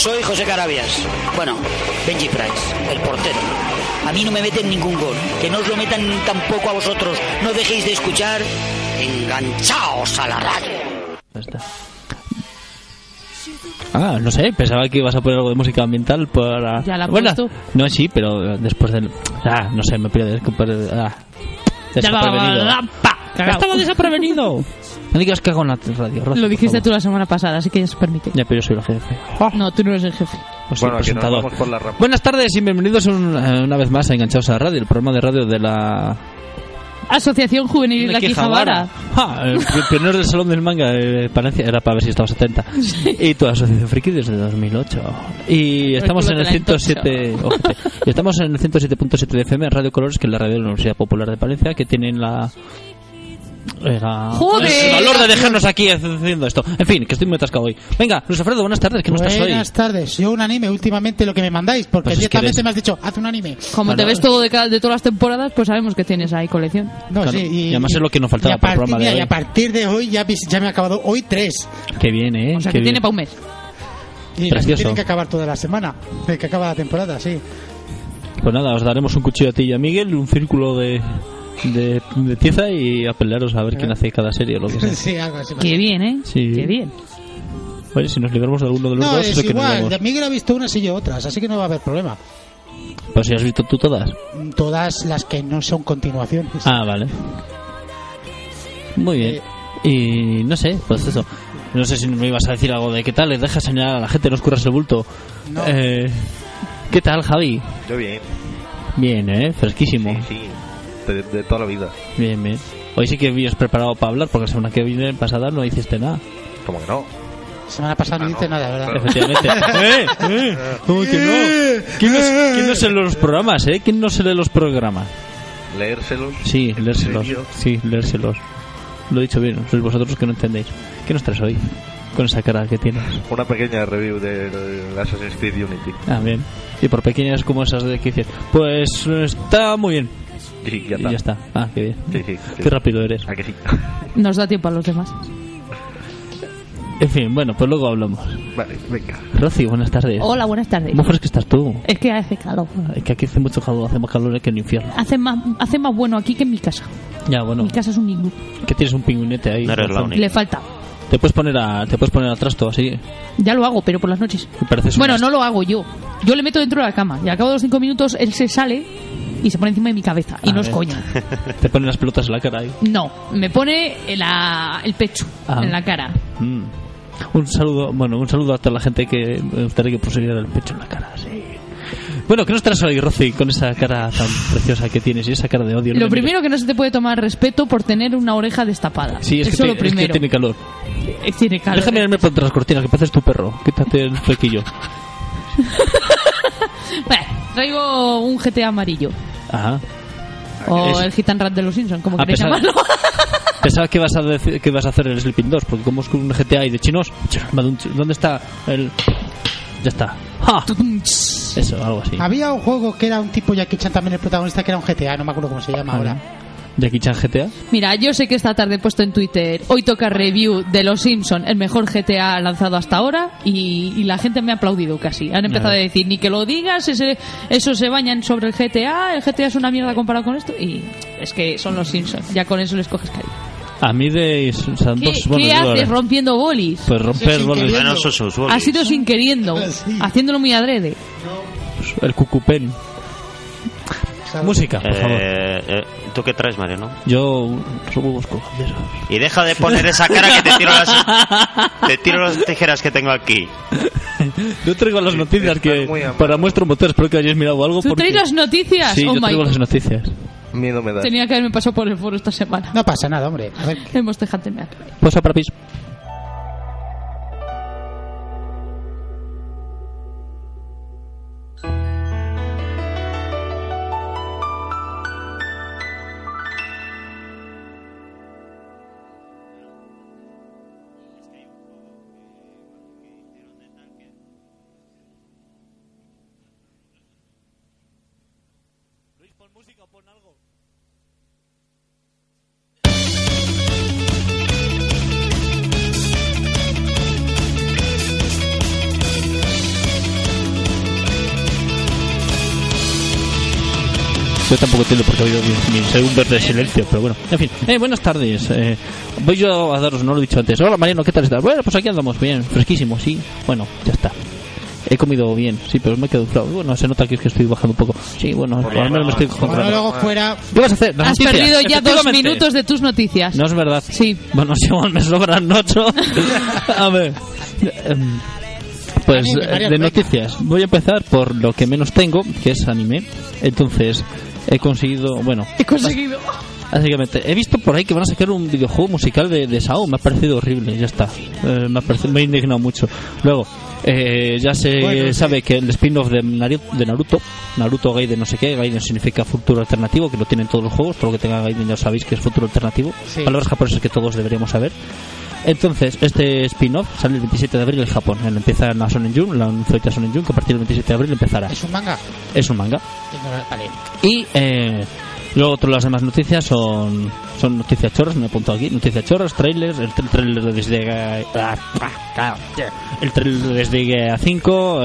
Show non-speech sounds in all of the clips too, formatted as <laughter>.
Soy José Carabias. Bueno, Benji Price, el portero. A mí no me meten ningún gol. Que no os lo metan tampoco a vosotros. No dejéis de escuchar. Enganchaos a la radio. Ya está. Ah, no sé, pensaba que ibas a poner algo de música ambiental para... Ya la bueno. No, sí, pero después del... Ah, no sé, me pierdes. Ah, desaprevenido. Estaba desaprevenido. <laughs> No digas que hago en la radio. Lo dijiste tú la semana pasada, así que ya se permite. Ya, pero yo soy el jefe. No, tú no eres el jefe. Pues Bueno, el nos vamos por la rama. Buenas tardes y bienvenidos un- eh, una vez más a Enganchados a la Radio, el programa de radio de la... Asociación Juvenil de La Quijabara. Ah, el pi- pionero del Salón del Manga de Palencia. Era para ver si estabas atenta. <laughs> Y tu asociación friki desde 2008. Y estamos en el te la 107... ojete. y estamos en el 107.7 de FM Radio Colores, que es la radio de la Universidad Popular de Palencia, que tienen la... la- ¡Joder! El valor de dejarnos aquí haciendo esto. En fin, que estoy muy atascado hoy. Venga, Luis Alfredo, buenas tardes, que no estás hoy. Buenas tardes. Yo un anime últimamente lo que me mandáis, porque Pues directamente eres- me has dicho, haz un anime. Como Bueno, te ves todo de, cada- de todas las temporadas, pues sabemos que tienes ahí colección. No, Claro, sí, y además es lo que nos faltaba para el programa de hoy. y a partir de hoy ya, me ha acabado hoy tres. Qué bien, ¿eh? O sea, Qué que bien. tiene para un mes. Y tienen que acabar toda la semana, que acaba la temporada, sí. Pues nada, os daremos un cuchillo a ti y a Miguel, un círculo de, de, de tiza y a pelearos a ver quién hace cada serie o lo que sea. <laughs> sí, algo así. Qué bien, ¿eh? Sí. Qué bien. Oye, si nos libramos de alguno de los No, dos, es que nos igual. De Miguel ha visto unas y yo otras, así que no va a haber problema. Pues si has visto tú todas. Todas las que no son continuaciones. Ah, vale. Muy bien. Y no sé, pues eso. No sé si me ibas a decir algo de qué tal, les dejas señalar a la gente, no os curras el bulto. No. Eh, ¿Qué tal, Javi? Yo bien. Bien, ¿eh? Fresquísimo. Sí, sí. De, de toda la vida. Bien, bien. Hoy sí que vienes preparado para hablar, porque la semana que viene pasada no hiciste nada. Como que no. Semana pasada no Ah, no. nada, ¿verdad? Efectivamente. <laughs> ¿Eh? ¿Eh? ¿Cómo que no? ¿Quién no, quién no se lee los programas, eh? ¿Quién no se lee los programas? Leérselos. Sí, ¿En leérselos. serio? Sí, leérselos. Lo he dicho bien, sois vosotros que no entendéis. ¿Qué nos traes hoy? Con esa cara que tienes. Una pequeña review de, de Assassin's Creed Unity. Ah, bien. Y por pequeñas como esas de que dices, pues está muy bien. Sí, ya Y está. ya está. Ah, qué bien. Sí, sí, sí. Qué rápido eres. ¿A que sí? <laughs> Nos da tiempo a los demás. En fin, bueno, pues luego hablamos. Vale, venga. Rosy, buenas tardes. Hola, buenas tardes. ¿Cómo crees que estás tú? Es que hace calor. Es que aquí hace mucho calor, hace más calor que en el infierno. Hace más, hace más bueno aquí que en mi casa. Ya, bueno, Mi casa es un iglú. que tienes un pingüinete ahí. No eres la única. Le falta. Te puedes poner a, te puedes poner al trasto así. Ya lo hago, pero por las noches. Bueno, no lo hago yo. Yo le meto dentro de la cama. Y al cabo de los cinco minutos él se sale y se pone encima de mi cabeza. Y A no es coña. <laughs> Te ponen las pelotas en la cara ahí. No, me pone la- el pecho Ah. en la cara. Mm. Un saludo, bueno, un saludo a toda la gente que me gustaría que pusiera el pecho en la cara, sí. Bueno, ¿qué nos traes hoy, Rosy, con esa cara tan preciosa que tienes y esa cara de odio? No Lo me primero que no se te puede tomar respeto por tener una oreja destapada. Sí, es, Eso que, lo te- es que primero. tiene calor. Eh, tiene calor. Déjame mirarme por entre las cortinas, que pareces tu perro. Quítate el flequillo. <laughs> Bueno, traigo un GTA amarillo. Ajá. O Es- el Hit and Run de los Simpsons, como A queréis pesar- llamarlo. <laughs> Pensaba que vas a decir, que vas a hacer el Sleeping 2, porque como es un GTA y de chinos, ¿dónde está el...? Ya está. ¡Ja! Eso, algo así. Había un juego que era un tipo Jackie Chan también el protagonista, que era un GTA, no me acuerdo cómo se llama Ah, ahora. ¿Jackie Chan GTA? Mira, yo sé que esta tarde he puesto en Twitter, hoy toca review de Los Simpson, el mejor GTA lanzado hasta ahora, y, y la gente me ha aplaudido casi. Han empezado a decir, ni que lo digas, ese, eso se bañan sobre el GTA, el GTA es una mierda comparado con esto, y es que son Los Simpson, ya con eso les coges cariño. A mí de Santos... ¿Qué, bueno, qué haces ahora, rompiendo bolis? Pues romper querer. Bueno, usual. Ha sido sin queriendo, <laughs> Sí. haciéndolo muy adrede. el cucupén. Música, por favor. Eh, eh, ¿Tú qué traes? Yo son huevos con jamón. Y deja de poner esa cara que te tiro las, <laughs> te tiro las tijeras que tengo aquí. Yo traigo las noticias que para muestro motor espero que hayáis mirado algo. ¿Tú porque- traes las noticias? Sí, oh yo my traigo God. las noticias. Miedo me da. Tenía que haberme pasado por el foro esta semana. No pasa nada, hombre. A ver, Hemos dejado de mear. Pues a para tampoco entiendo por qué ha habido ni, ni segundos de silencio, pero bueno. En fin, eh, buenas tardes. Eh, voy yo a daros, no lo he dicho antes. Hola Mariano, ¿qué tal estás? Bueno, pues aquí andamos bien, fresquísimo, sí. Bueno, ya está. He comido bien, sí, pero me he quedado inflado. Bueno, se nota que es que estoy bajando un poco. Sí, bueno, al menos me estoy bueno, controlando. luego fuera. ¿Qué vas a hacer? Las Has noticias. perdido ya dos minutos de tus noticias. No es verdad. Sí. Bueno, <laughs> si igual me sobran ocho. <laughs> a ver. em, Pues Anime, eh, de noticias. Voy a empezar por lo que menos tengo, que es anime. Entonces, he conseguido, bueno, He conseguido. básicamente, he visto por ahí que van a sacar un videojuego musical de, de Sao. Me ha parecido horrible, ya está. Eh, me, ha parecido, me indignado mucho. Luego, eh, ya se Bueno, sí. sabe que el spin-off de, de Naruto, Naruto Gaiden no sé qué, Gaiden significa futuro alternativo, que lo tienen todos los juegos, todo lo que tenga Gaiden ya sabéis que es futuro alternativo. Sí. Palabras japonesas que todos deberíamos saber. Entonces, este spin-off sale el 27 de abril en Japón. Empieza en Shonen Jump, la fecha Shonen Jump, que a partir del 27 de abril empezará. Es un manga. Es un manga. Vale. Y eh, luego todas las demás noticias son son noticias chorras, me he apuntado aquí, noticias chorras, trailers, el tra- trailer de desde ah, ah, el trailer de desde a 5,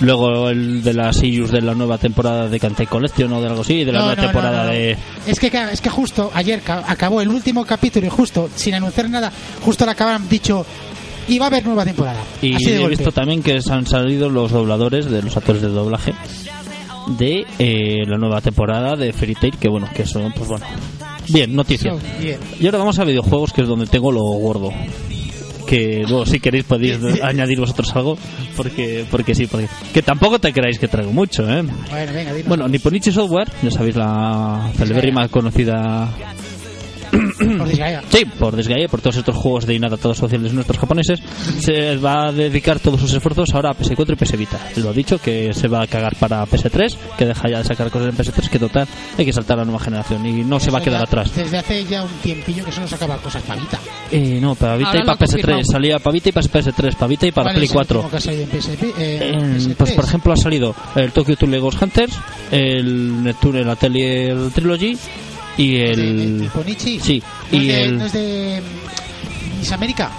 luego el de las issues de la nueva temporada de Kantai Collection o de algo así, de la No, nueva no, temporada no, de Es que, es que justo ayer ca- acabó el último capítulo y justo, sin anunciar nada, justo le acaban dicho. Y va a haber nueva temporada. Y Así de he golpe. visto también que se han salido los dobladores de los actores de doblaje de eh, la nueva temporada de Fairy Tail, que bueno, que son, pues bueno. Bien, noticia. Bien. Y ahora vamos a videojuegos, que es donde tengo lo gordo. Que luego, si queréis, podéis añadir vosotros algo, porque porque sí, porque que tampoco te creáis que traigo mucho, ¿eh? Bueno, venga. Bueno, Nipponichi Software, ya sabéis la celebérrima conocida <clears throat> Por Disgaea. Sí, por Desgaye, por todos estos juegos de inadaptados sociales nuestros japoneses, se va a dedicar todos sus esfuerzos ahora a PS4 y PS Vita. Lo ha dicho, que se va a cagar para PS3, que deja ya de sacar cosas en PS3, que total, hay que saltar a la nueva generación y no se va a Eso quedar ya- atrás. Desde hace ya un tiempillo que solo sacaba cosas pavita. Eh, no, para Vita Ahora y para ha confirmado. PS3, salía para Vita y para PS3, para Vita y para ¿Cuál Play es el 4. último que ha salido en PSP? Eh, Eh, PS3? pues por ejemplo ha salido el Tokyo to Legos Hunters, el Neptune, el Atelier Trilogy y ¿De- de el... Nipponichi? Sí, ¿No y es de, el... ¿No es de mm, Miss América?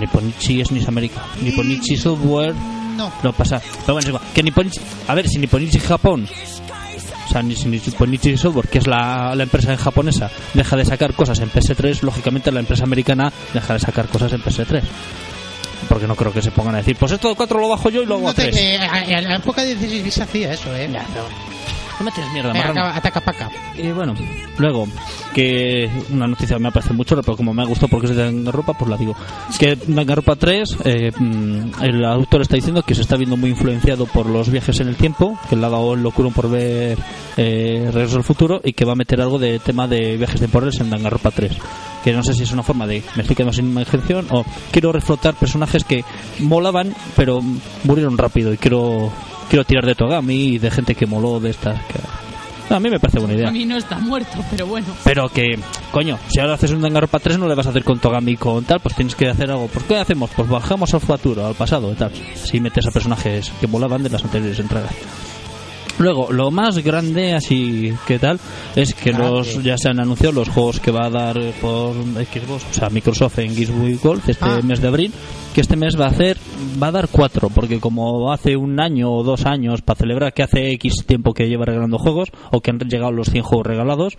Nipponichi es Nis América. Nipponichi Software No. lo pasa. Pero bueno, es igual. Que Nipponichi, a ver, si Nipponichi Japón, o sea, ni si Nipponichi Software, que es la, la empresa japonesa, deja de sacar cosas en PS3, lógicamente la empresa americana deja de sacar cosas en PS3. Porque no creo que se pongan a decir, pues esto de 4 lo bajo yo y lo hago No a te- 3. eh, a- a- en la época de 16 se hacía eso, ¿eh? No me tienes mierda, Venga, marrano. ataca paca. Y bueno, luego, que una noticia me parece mucho, pero como me ha gustado porque es de Danganronpa, pues la digo. Que Danganronpa 3, eh, mm, el autor está diciendo que se está viendo muy influenciado por los viajes en el tiempo, que le ha dado el locuro por ver eh, Regreso al Futuro, y que va a meter algo de tema de viajes temporales en Danganronpa 3. Que no sé si es una forma de me estoy quedando sin imaginación o quiero reflotar personajes que molaban, pero murieron rápido y quiero quiero tirar de Togami y de gente que moló de estas. Que... A mí me parece buena idea. A mí no está muerto, pero bueno. Pero que, coño, si ahora haces un Danganronpa 3 no le vas a hacer con Togami y con tal, pues tienes que hacer algo. ¿Por qué hacemos? Pues bajamos al futuro, al pasado y tal. Así metes a personajes que molaban de las anteriores entregas. Luego, lo más grande, así que tal, es que Grande. los ya se han anunciado los juegos que va a dar por Xbox, o sea, Microsoft en Gears Golf este Ah. mes de abril, que este mes va a hacer, va a dar cuatro, porque como hace un año o dos años, para celebrar que hace X tiempo que lleva regalando juegos, o que han llegado los 100 juegos regalados,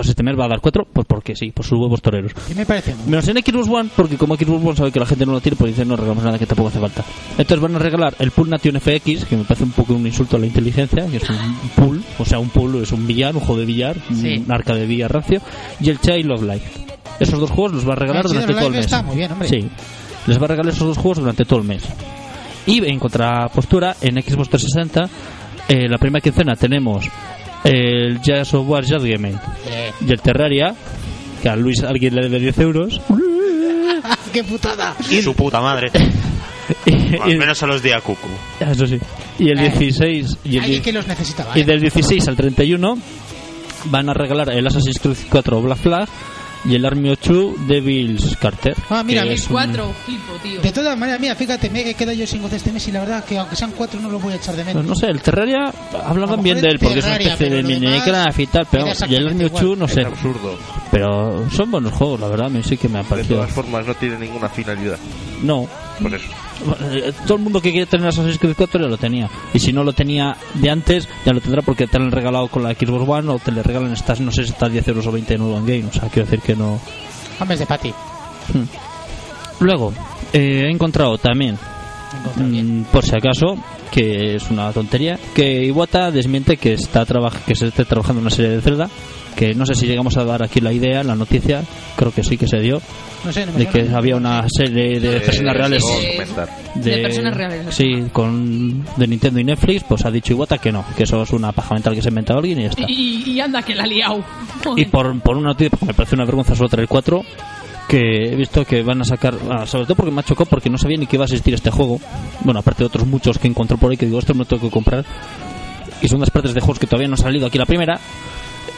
pues este mes va a dar 4, pues porque sí, por sus huevos toreros. Y me parece Menos en Xbox One, porque como Xbox One sabe que la gente no lo tiene, pues dicen no regalamos nada que tampoco hace falta. Entonces van a regalar el Pool Nation FX, que me parece un poco un insulto a la inteligencia, que es un pool, o sea, un pool es un billar, un juego de billar, Sí. un arca de billar rancio, y el Child of Life. Esos dos juegos los va a regalar El durante todo el mes. está muy bien, hombre. Sí, les va a regalar esos dos juegos durante todo el mes. Y en contrapostura, en Xbox 360, eh, la primera quincena tenemos el Jazz of War Jazz Game Eh, y el Terraria, que a Luis alguien le debe 10 euros. <laughs> ¡Qué putada! Su puta madre. <laughs> y, Al menos a los de Akuku. eso sí. Y el Eh, 16 y el, que los necesitaba. y ¿eh? del 16 al 31 van a regalar el Assassin's Creed 4 Black Flag y el Army 8 Devil's Carter. Ah, mira, que mi es un- Cuatro, flipo, tío. De todas maneras, mira, fíjate, me he quedado yo sin goce este mes y la verdad que aunque sean cuatro no lo voy a echar de Pues menos. no sé, el Terraria hablaban bien de él porque es una Terraria, especie de Minecraft y tal, pero y el Army exactamente 8 no Es sé. absurdo. Pero son buenos juegos, la verdad, a mí sí que me ha De parecido. todas formas, no tiene ninguna finalidad. No, Por eso. Eh, todo el mundo que quiere tener Assassin's Creed 4 ya lo tenía. Y si no lo tenía de antes, ya lo tendrá porque te lo han regalado con la Xbox One o te le regalan estas, no sé si está 10 euros o 20 en en game. O sea, quiero decir que no. Hombre, es de Pati. Luego, eh, he encontrado también, mm, por si acaso, que es una tontería, que Iwata desmiente que está traba- que se esté trabajando en una serie de Zelda. Que no sé si llegamos a dar aquí la idea, la noticia, creo que sí que se dio, No sé, no de que había una serie de Eh, personas reales de, De personas reales. Sí, con de Nintendo y Netflix, pues ha dicho Iwata que no, que eso es una paja mental que se ha inventado alguien y ya está. Y, y anda que la ha liado. <laughs> Y por, por una noticia, porque me parece una vergüenza solo traer cuatro, que he visto que van a sacar, ah, sobre todo porque me ha chocado porque no sabía ni que iba a existir este juego. Bueno, aparte de otros muchos que encontré por ahí que digo, esto me lo tengo que comprar. Y son unas partes de juegos que todavía no han salido aquí la primera.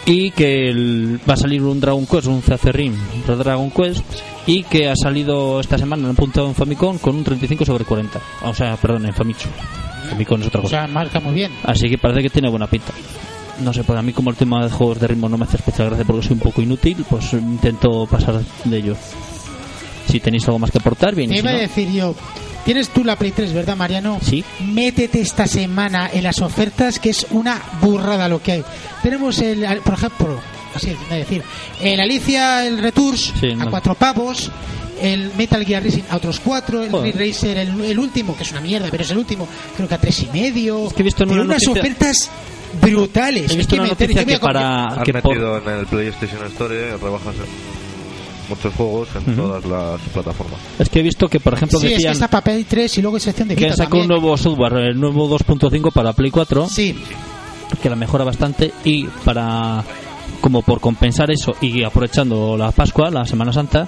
Y que el- va a salir un Dragon Quest, un CAC Rim, un Dragon Quest. Y que ha salido esta semana en un punto en Famicom con un 35 sobre 40. O sea, perdón, en Famichu. Famicom es otra O cosa. sea, marca muy bien. Así que parece que tiene buena pinta. No sé, para mí como el tema de juegos de ritmo no me hace especial gracia porque soy un poco inútil, pues intento pasar de ellos. Si tenéis algo más que aportar, bien. Te si iba a decir yo, tienes tú la Play 3, ¿verdad, Mariano? Sí. Métete esta semana en las ofertas, que es una burrada lo que hay. Tenemos, el, por ejemplo, así es de decir, el Alicia, el Retours, Sí, a cuatro pavos. El Metal Gear Racing a otros cuatro, el Joder. Ridge Racer, el, el último, que es una mierda, pero es el último, creo que a tres y medio. Es que he visto en Pero una unas noticia- ofertas brutales. He Es visto que una me noticia que para Han que por, metido en el PlayStation Store eh, rebajas en muchos juegos en todas las plataformas. es que he visto que por ejemplo Sí, es que decían está para Play 3 y luego sección de que Vita han sacado un nuevo software, el nuevo 2.5 para Play 4, Sí, que la mejora bastante y para como por compensar eso y aprovechando la Pascua, la Semana Santa,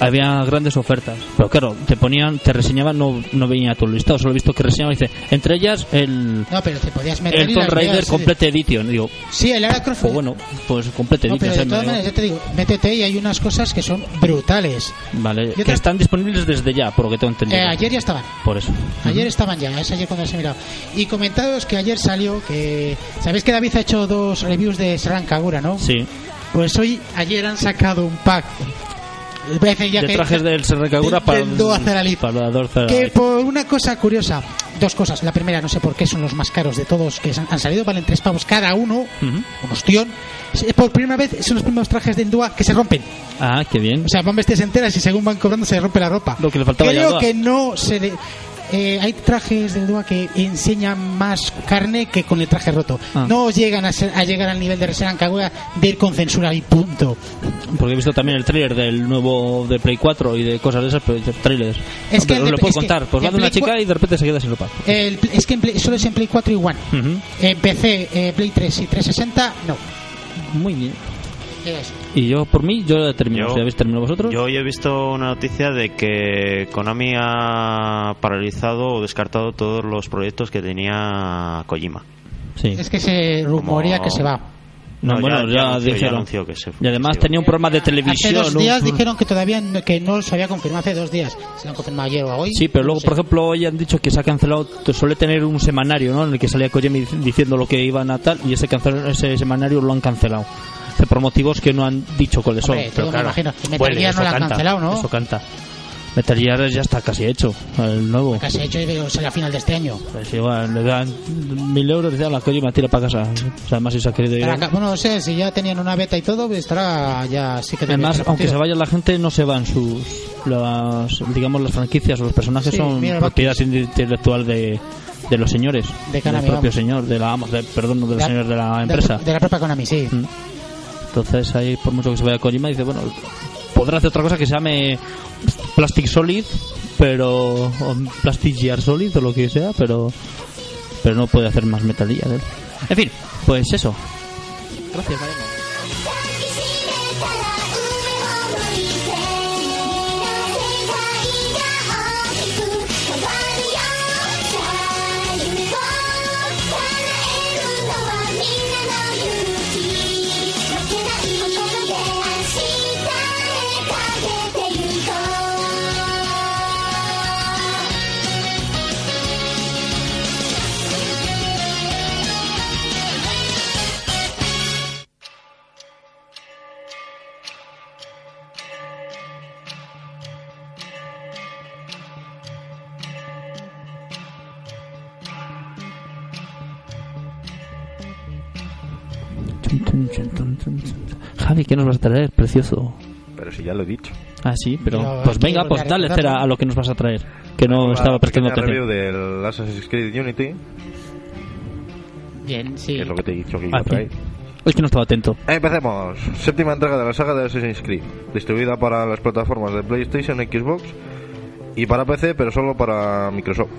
había grandes ofertas. Pero claro, te ponían, te reseñaban, no, no venía todo el listado, solo he visto que reseñaban y dice, entre ellas el, no, pero te podías meter el Tomb Raider sí. Complete Edition. Digo, Sí, el Lara Croft. pues bueno, pues Complete No, Edition. pero de todas maneras, ya te digo, métete y hay unas cosas que son brutales. Vale, Yo que te- están disponibles desde ya, por lo que tengo entendido. Eh, ayer ya estaban. Por eso. Ayer estaban ya, es ayer cuando se mirado. Y comentaros que ayer salió que. ¿Sabéis que David ha hecho dos reviews de Serran Kagura, no? Sí, Pues hoy, ayer han sacado un pack. Decir ya de que- trajes del Serracagura del- para para. Que por una cosa curiosa, dos cosas. La primera, no sé por qué son los más caros de todos que han salido, valen tres pavos cada uno, un ostión. Por primera vez son los primeros trajes de Endua que se rompen. Ah, qué bien. O sea, van vestidas enteras y según van cobrando se rompe la ropa. Lo que le faltaba Creo que no se le... eh, hay trajes del Dua que enseñan más carne que con el traje roto. Ah. No llegan a, ser- a llegar al nivel de Resident Kagura de ir con censura y punto. Porque he visto también el tráiler del nuevo de Play 4 y de cosas de esas, pero trailers. Es Hombre, que no de- le puedo es contar. Pues va de una chica y de repente se queda sin ropa. El- es que en Play- solo es en Play 4 y One. Ujú. En PC, eh, Play 3 y 360, no. Muy bien. Eso. Y yo, por mí, yo ya he terminado. Yo- ¿Ya habéis terminado vosotros? Yo hoy he visto una noticia de que Konami ha paralizado o descartado todos los proyectos que tenía Kojima. Sí. Es que se rumorea Como- que se va. No, No, bueno, ya- ya, ya anunció- ya dijeron. que se- y además tenía un programa de Hace televisión. dos un- días dijeron que todavía no, que no se había confirmado. Hace dos días. Se lo han confirmado ayer o hoy. Sí, pero no luego, sé. por ejemplo, hoy han dicho que se ha cancelado. Suele tener un semanario, ¿no? En el que salía Kojima dic- diciendo lo que iban a tal, y ese, cancel- ese semanario lo han cancelado. Por motivos que no han dicho cuáles son. Hombre, pero todo me claro, imagino. Metal huele, Gear no lo han canta, cancelado, ¿no? Eso canta. Metal Gear ya está casi hecho, el nuevo. Casi hecho y veo sale a final de este año. Pues igual, le dan mil euros y la Kojima tira para casa. O sea, además, si se ha querido ir. Ca- bueno, no sé, si ya tenían una beta y todo, pues estará ya sí que Además, aunque se vaya la gente, no se van sus. Las, digamos, las franquicias o los personajes Sí, son propiedad intelectual de, de los señores. De Konami, del propio vamos. señor, de la, de- perdón, De- señor de la de- empresa. De, la propia Konami, sí. Mm. Entonces, ahí, por mucho que se vaya Kojima, dice, bueno, podrá hacer otra cosa que se llame Plastic Solid, pero. o Plastic Gear Solid o lo que sea, pero. Pero no puede hacer más Metal Gear. ¿eh? En fin, pues eso. Gracias, Mariano. ¿Qué nos vas a traer, precioso? Pero si ya lo he dicho. Ah, sí, pero. Pues venga, pues dale cera a lo que nos vas a traer. Que no estaba prestando atención. review del Assassin's Creed Unity, Bien, sí. que es lo que te he dicho que iba Ah, a traer. sí. Es que no estaba atento. Empecemos. Séptima entrega de la saga de Assassin's Creed, distribuida para las plataformas de PlayStation, Xbox y para PC, pero solo para Microsoft.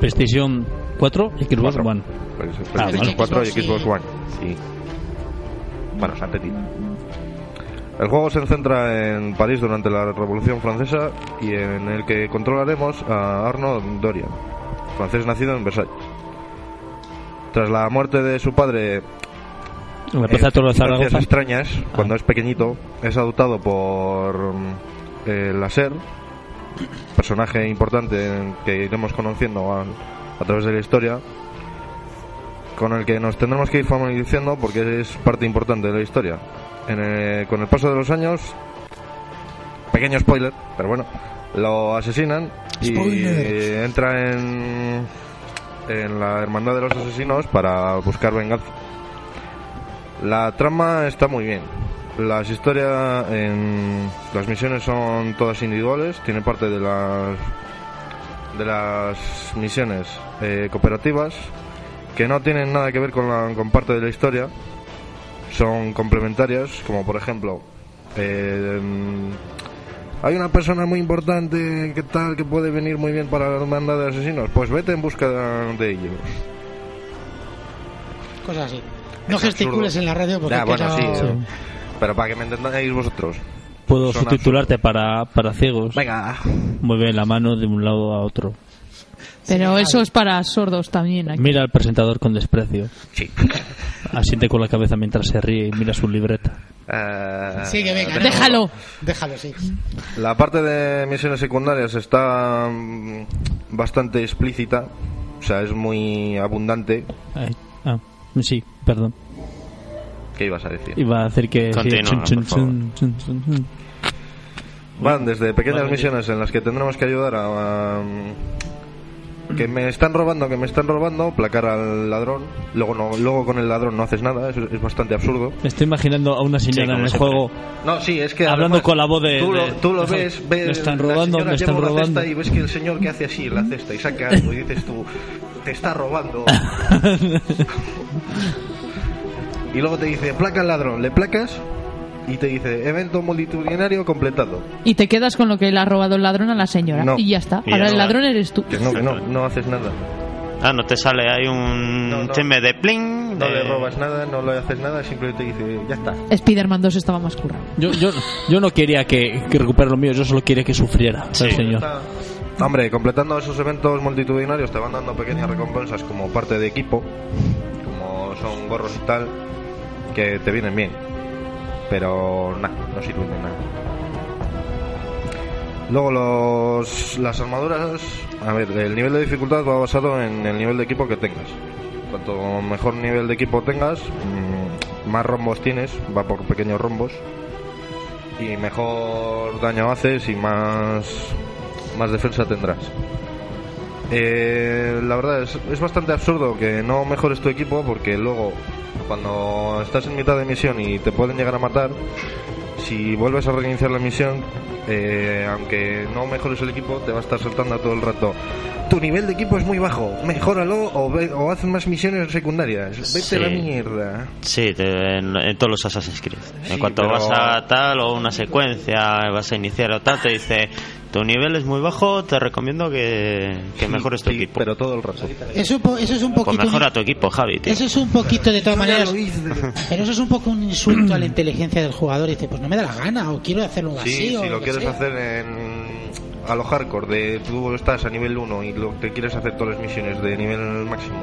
PlayStation 4 y Xbox Cuatro. One. Pues, Ah, PlayStation vale. 4 y Xbox. One. Sí. Bueno, entendido. El juego se centra en París durante la Revolución Francesa y en el que controlaremos a Arnaud Dorian, francés nacido en Versalles. Tras la muerte de su padre En la de circunstancias extrañas, cuando es pequeñito, es adoptado por eh, Laser, personaje importante que iremos conociendo a, a través de la historia, con el que nos tendremos que ir familiarizando porque es parte importante de la historia. En el- con el paso de los años, pequeño spoiler, pero bueno, lo asesinan y entra en, en la hermandad de los asesinos para buscar venganza. La trama está muy bien. Las historias en las misiones son todas individuales, tiene parte de las de las misiones eh, cooperativas que no tienen nada que ver con, la, con parte de la historia, son complementarias, como por ejemplo eh, hay una persona muy importante que tal que puede venir muy bien para la hermandad de asesinos, pues vete en busca de ellos. Cosas así. No Es gesticules absurdo. en la radio porque Ya, bueno, no- sí, Sí. eh, pero para que me entendáis vosotros. Puedo Son subtitularte para, para ciegos. Venga, Mueve la mano de un lado a otro. Pero eso es para sordos también. aquí. Mira al presentador con desprecio. sí. Asiente con la cabeza mientras se ríe y mira su libreta. Eh, Sigue, venga. Déjalo. Déjalo, sí. La parte de misiones secundarias está mm, bastante explícita, o sea, es muy abundante. Ay, ah, sí, perdón. ¿Qué ibas a decir? Iba a decir que... sí, Continúa, chun, chun, chun. Van desde pequeñas misiones en las que tendremos que ayudar a... a, mm, que me están robando, que me están robando, placar al ladrón. Luego no, luego con el ladrón no haces nada, es, es bastante absurdo. Me estoy imaginando a una señora en el juego No, sí, es que Hablando además, con la voz de- Tú lo, tú lo de- ves, me ves están robando, me están robando. cesta y ves que el señor que hace así en la cesta y saca algo y dices tú, te está robando. <laughs> y luego te dice, placa al ladrón, le placas y te dice, evento multitudinario completado. Y te quedas con lo que le ha robado el ladrón a la señora. No. Y ya está. Y Ahora ya el no. ladrón eres tú. Que no, que no, <laughs> no haces nada. Ah, no te sale ahí un No, no. chisme de pling. No de- le robas nada, no le haces nada, simplemente dice, ya está. Spider-Man 2 estaba más currado. Yo, yo, yo no quería que, que recupere lo mío, yo solo quería que sufriera Sí. el señor. Está- Hombre, completando esos eventos multitudinarios te van dando pequeñas recompensas como parte de equipo, como son gorros y tal, que te vienen bien. Pero nada, no sirven de nada. Luego los, las armaduras, a ver, el nivel de dificultad va basado en el nivel de equipo que tengas. Cuanto mejor nivel de equipo tengas, mm, más rombos tienes, va por pequeños rombos. y mejor daño haces y más, más defensa tendrás. Eh, la verdad es, es bastante absurdo que no mejores tu equipo porque luego cuando estás en mitad de misión y te pueden llegar a matar, si vuelves a reiniciar la misión, eh, aunque no mejores el equipo, te va a estar soltando todo el rato. Tu nivel de equipo es muy bajo, mejóralo o, ve- o haz más misiones secundarias. Vete Sí. a la mierda. Sí, te- en, en todos los Assassin's Creed. En cuanto pero- vas a tal o una secuencia, vas a iniciar o tal, te dice, tu nivel es muy bajo, te recomiendo que, que mejores tu Sí, equipo. pero todo el rato. Eso, eso es un Pues poquito. mejora tu equipo, Javi, tío. Eso es un poquito de todas maneras. <laughs> Pero eso es un poco un insulto a la inteligencia del jugador. Dice, pues no me da la gana, o quiero hacerlo así. Sí, o si lo quieres sea. hacer en, a lo hardcore, de tú estás a nivel 1 y lo que quieres hacer todas las misiones de nivel máximo,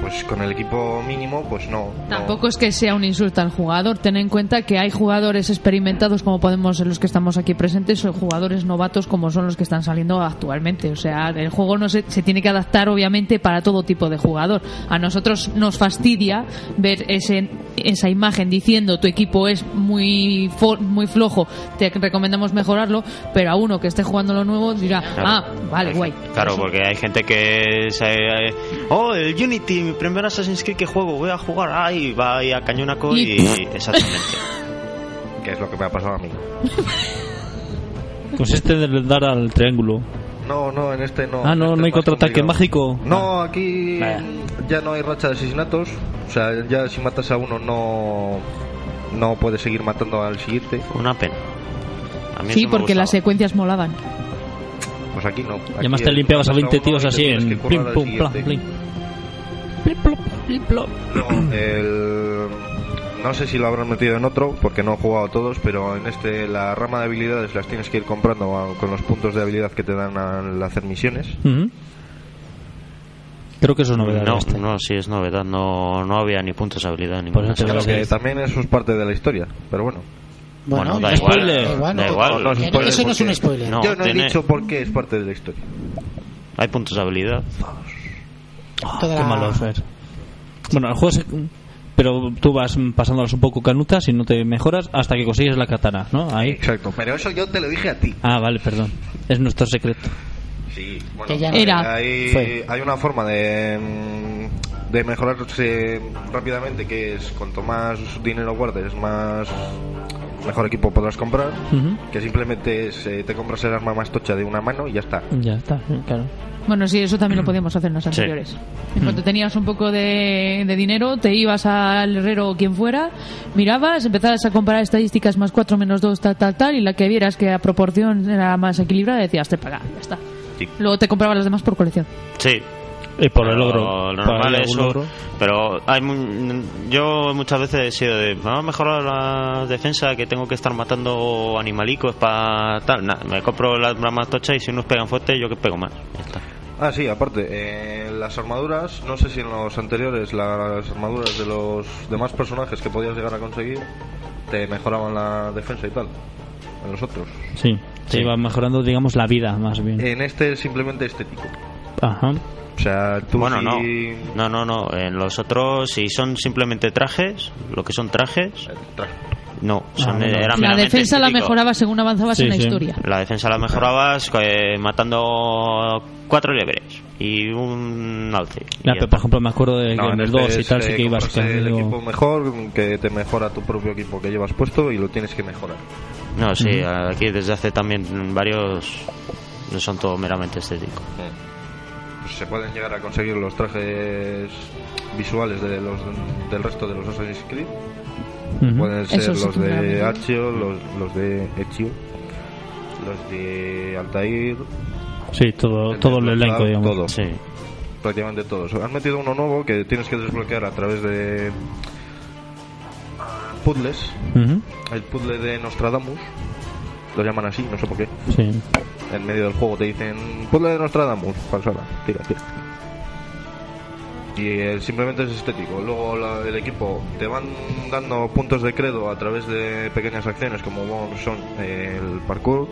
pues con el equipo mínimo, pues no. no. Tampoco es que sea un insulto al jugador. Ten en cuenta que hay jugadores experimentados como podemos ser los que estamos aquí presentes o jugadores novatos como son los que están saliendo actualmente. O sea, el juego no se, se tiene que adaptar obviamente para todo tipo de jugador. A nosotros nos fastidia ver ese, esa imagen diciendo tu equipo es muy fo- muy flojo, te recomendamos mejorarlo, pero a uno que esté jugando lo nuevo dirá, Claro. ah, vale, guay. Claro, porque hay gente que se, eh, oh, el Unity, mi primer Assassin's Creed que juego, voy a jugar, ay, va ahí a cañonaco y, Y- <laughs> exactamente. Que es lo que me ha pasado a mí. Consiste en dar al triángulo. No, no, en este no. Ah, no, este no hay contraataque mágico. No, aquí Vaya. ya no hay racha de asesinatos. O sea, ya si matas a uno no, no puedes seguir matando al siguiente. Una pena. A mí Sí, porque las secuencias molaban. Pues aquí no. Y además Aquí te limpiabas a matas 20 uno tíos y así en plim, pum, siguiente. plim. Plop, plop. No, el- no sé si lo habrán metido en otro, porque no he jugado a todos, pero en este la rama de habilidades las tienes que ir comprando con los puntos de habilidad que te dan al hacer misiones. Creo que eso es novedad. No, este. no, sí es novedad. No, no había ni puntos de habilidad ni nada. Claro que también eso es parte de la historia, pero bueno. Bueno, da ya igual. spoiler. da igual, no-. No, eso no es un spoiler. No, Yo no tiene- he dicho por qué es parte de la historia. Hay puntos de habilidad. Toda Qué la- malo es. Bueno, el juego se- Pero tú vas pasándolas un poco canutas y no te mejoras hasta que consigues la katana, ¿no? Ahí. Exacto, pero eso yo te lo dije a ti. Ah, vale, perdón. Es nuestro secreto. Sí, bueno, Era. Hay, hay una forma de, de mejorarse rápidamente que es cuanto más dinero guardes, más mejor equipo podrás comprar. Que simplemente es, eh, te compras el arma más tocha de una mano y ya está. Ya está, claro. Bueno, sí, eso también lo podíamos hacer en las Sí. anteriores. En cuanto tenías un poco de, de dinero, te ibas al herrero o quien fuera, mirabas, empezabas a comparar estadísticas más 4 menos 2, tal, tal, tal, y la que vieras que a proporción era más equilibrada, decías, te paga, ya está. Sí. Luego te comprabas las demás por colección. Sí. Y por el Pero logro. lo Para normal el es eso. logro. Pero hay mu- yo muchas veces he sido de, vamos a mejorar la defensa, que tengo que estar matando animalicos para tal. Nada, me compro las más tochas y si unos pegan fuerte, yo que pego más. Ya está. Ah, sí, aparte, eh, las armaduras, no sé si en los anteriores las armaduras de los demás personajes que podías llegar a conseguir te mejoraban la defensa y tal. En los otros. Sí, se iba mejorando, digamos, la vida más bien. En este es simplemente estético. Ajá. O sea, tú Bueno, si- no. No, no, no. En los otros, si son simplemente trajes, lo que son trajes, Tra- no. Son, bueno. era La defensa la estético. mejorabas según avanzabas Sí, en la sí. historia. La defensa la mejorabas eh, matando cuatro liebre y un alce. Por ejemplo, me acuerdo de que No, en el este 2 y tal sí que ibas el equipo mejor que te mejora tu propio equipo que llevas puesto y lo tienes que mejorar. No, sí, aquí desde hace también varios no son todo meramente estéticos. Pues se pueden llegar a conseguir los trajes visuales de los del resto de los Assassin's Creed. Ujú. Pueden ser Eso los de. Ezio, los, los de Ezio, los de Altair, Sí, todo, el todo el elenco, digamos. todo, Sí. prácticamente todos. Han metido uno nuevo que tienes que desbloquear a través de puzzles. El puzzle de Nostradamus, lo llaman así, no sé por qué. Sí. En medio del juego te dicen puzzle de Nostradamus, pasala, tira, tira. Y eh, simplemente es estético. Luego la- el equipo te van dando puntos de credo a través de pequeñas acciones como son eh, el parkour,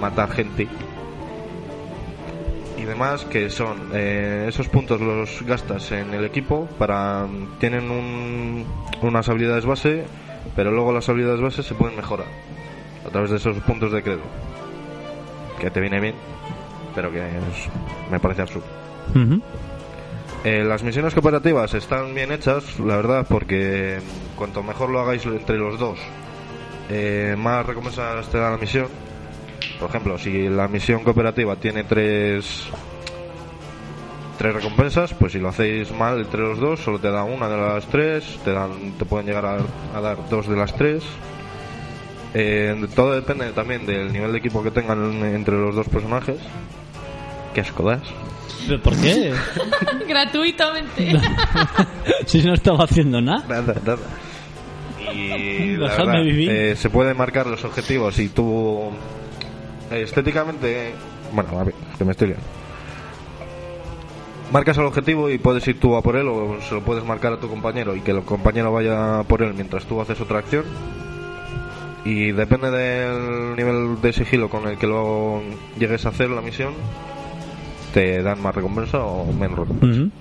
matar gente y demás que son eh, esos puntos los gastas en el equipo para tienen un- unas habilidades base pero luego las habilidades base se pueden mejorar través de esos puntos de credo. Que te viene bien, pero que es- me parece absurdo. Eh, las misiones cooperativas están bien hechas, la verdad, porque cuanto mejor lo hagáis entre los dos, eh, más recompensas te da la misión. Por ejemplo, si la misión cooperativa tiene tres tres recompensas, pues si lo hacéis mal entre los dos, solo te da una de las tres, te dan, te pueden llegar a, a dar dos de las tres. Eh, todo depende también del nivel de equipo que tengan entre los dos personajes. Qué asco das. ¿Pero ¿Por qué? <laughs> Gratuitamente. <laughs> si no estaba haciendo nada. Nada, nada. Y <laughs> la verdad, vivir. eh, se pueden marcar los objetivos y tú eh, estéticamente, bueno, a ver, que me estoy liando. Marcas el objetivo y puedes ir tú a por él o se lo puedes marcar a tu compañero y que el compañero vaya por él mientras tú haces otra acción. Y depende del nivel de sigilo con el que lo llegues a hacer la misión, te dan más recompensa o menos recompensa.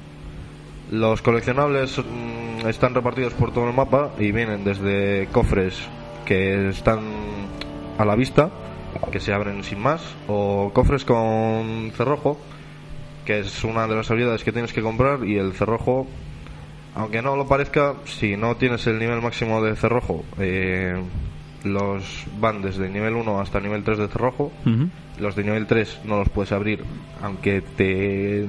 Los coleccionables mm, están repartidos por todo el mapa y vienen desde cofres que están a la vista, que se abren sin más, o cofres con cerrojo, que es una de las habilidades que tienes que comprar, y el cerrojo, aunque no lo parezca, si no tienes el nivel máximo de cerrojo, eh, los van desde el nivel 1 hasta el nivel 3 de cerrojo, los de nivel 3 no los puedes abrir, aunque te,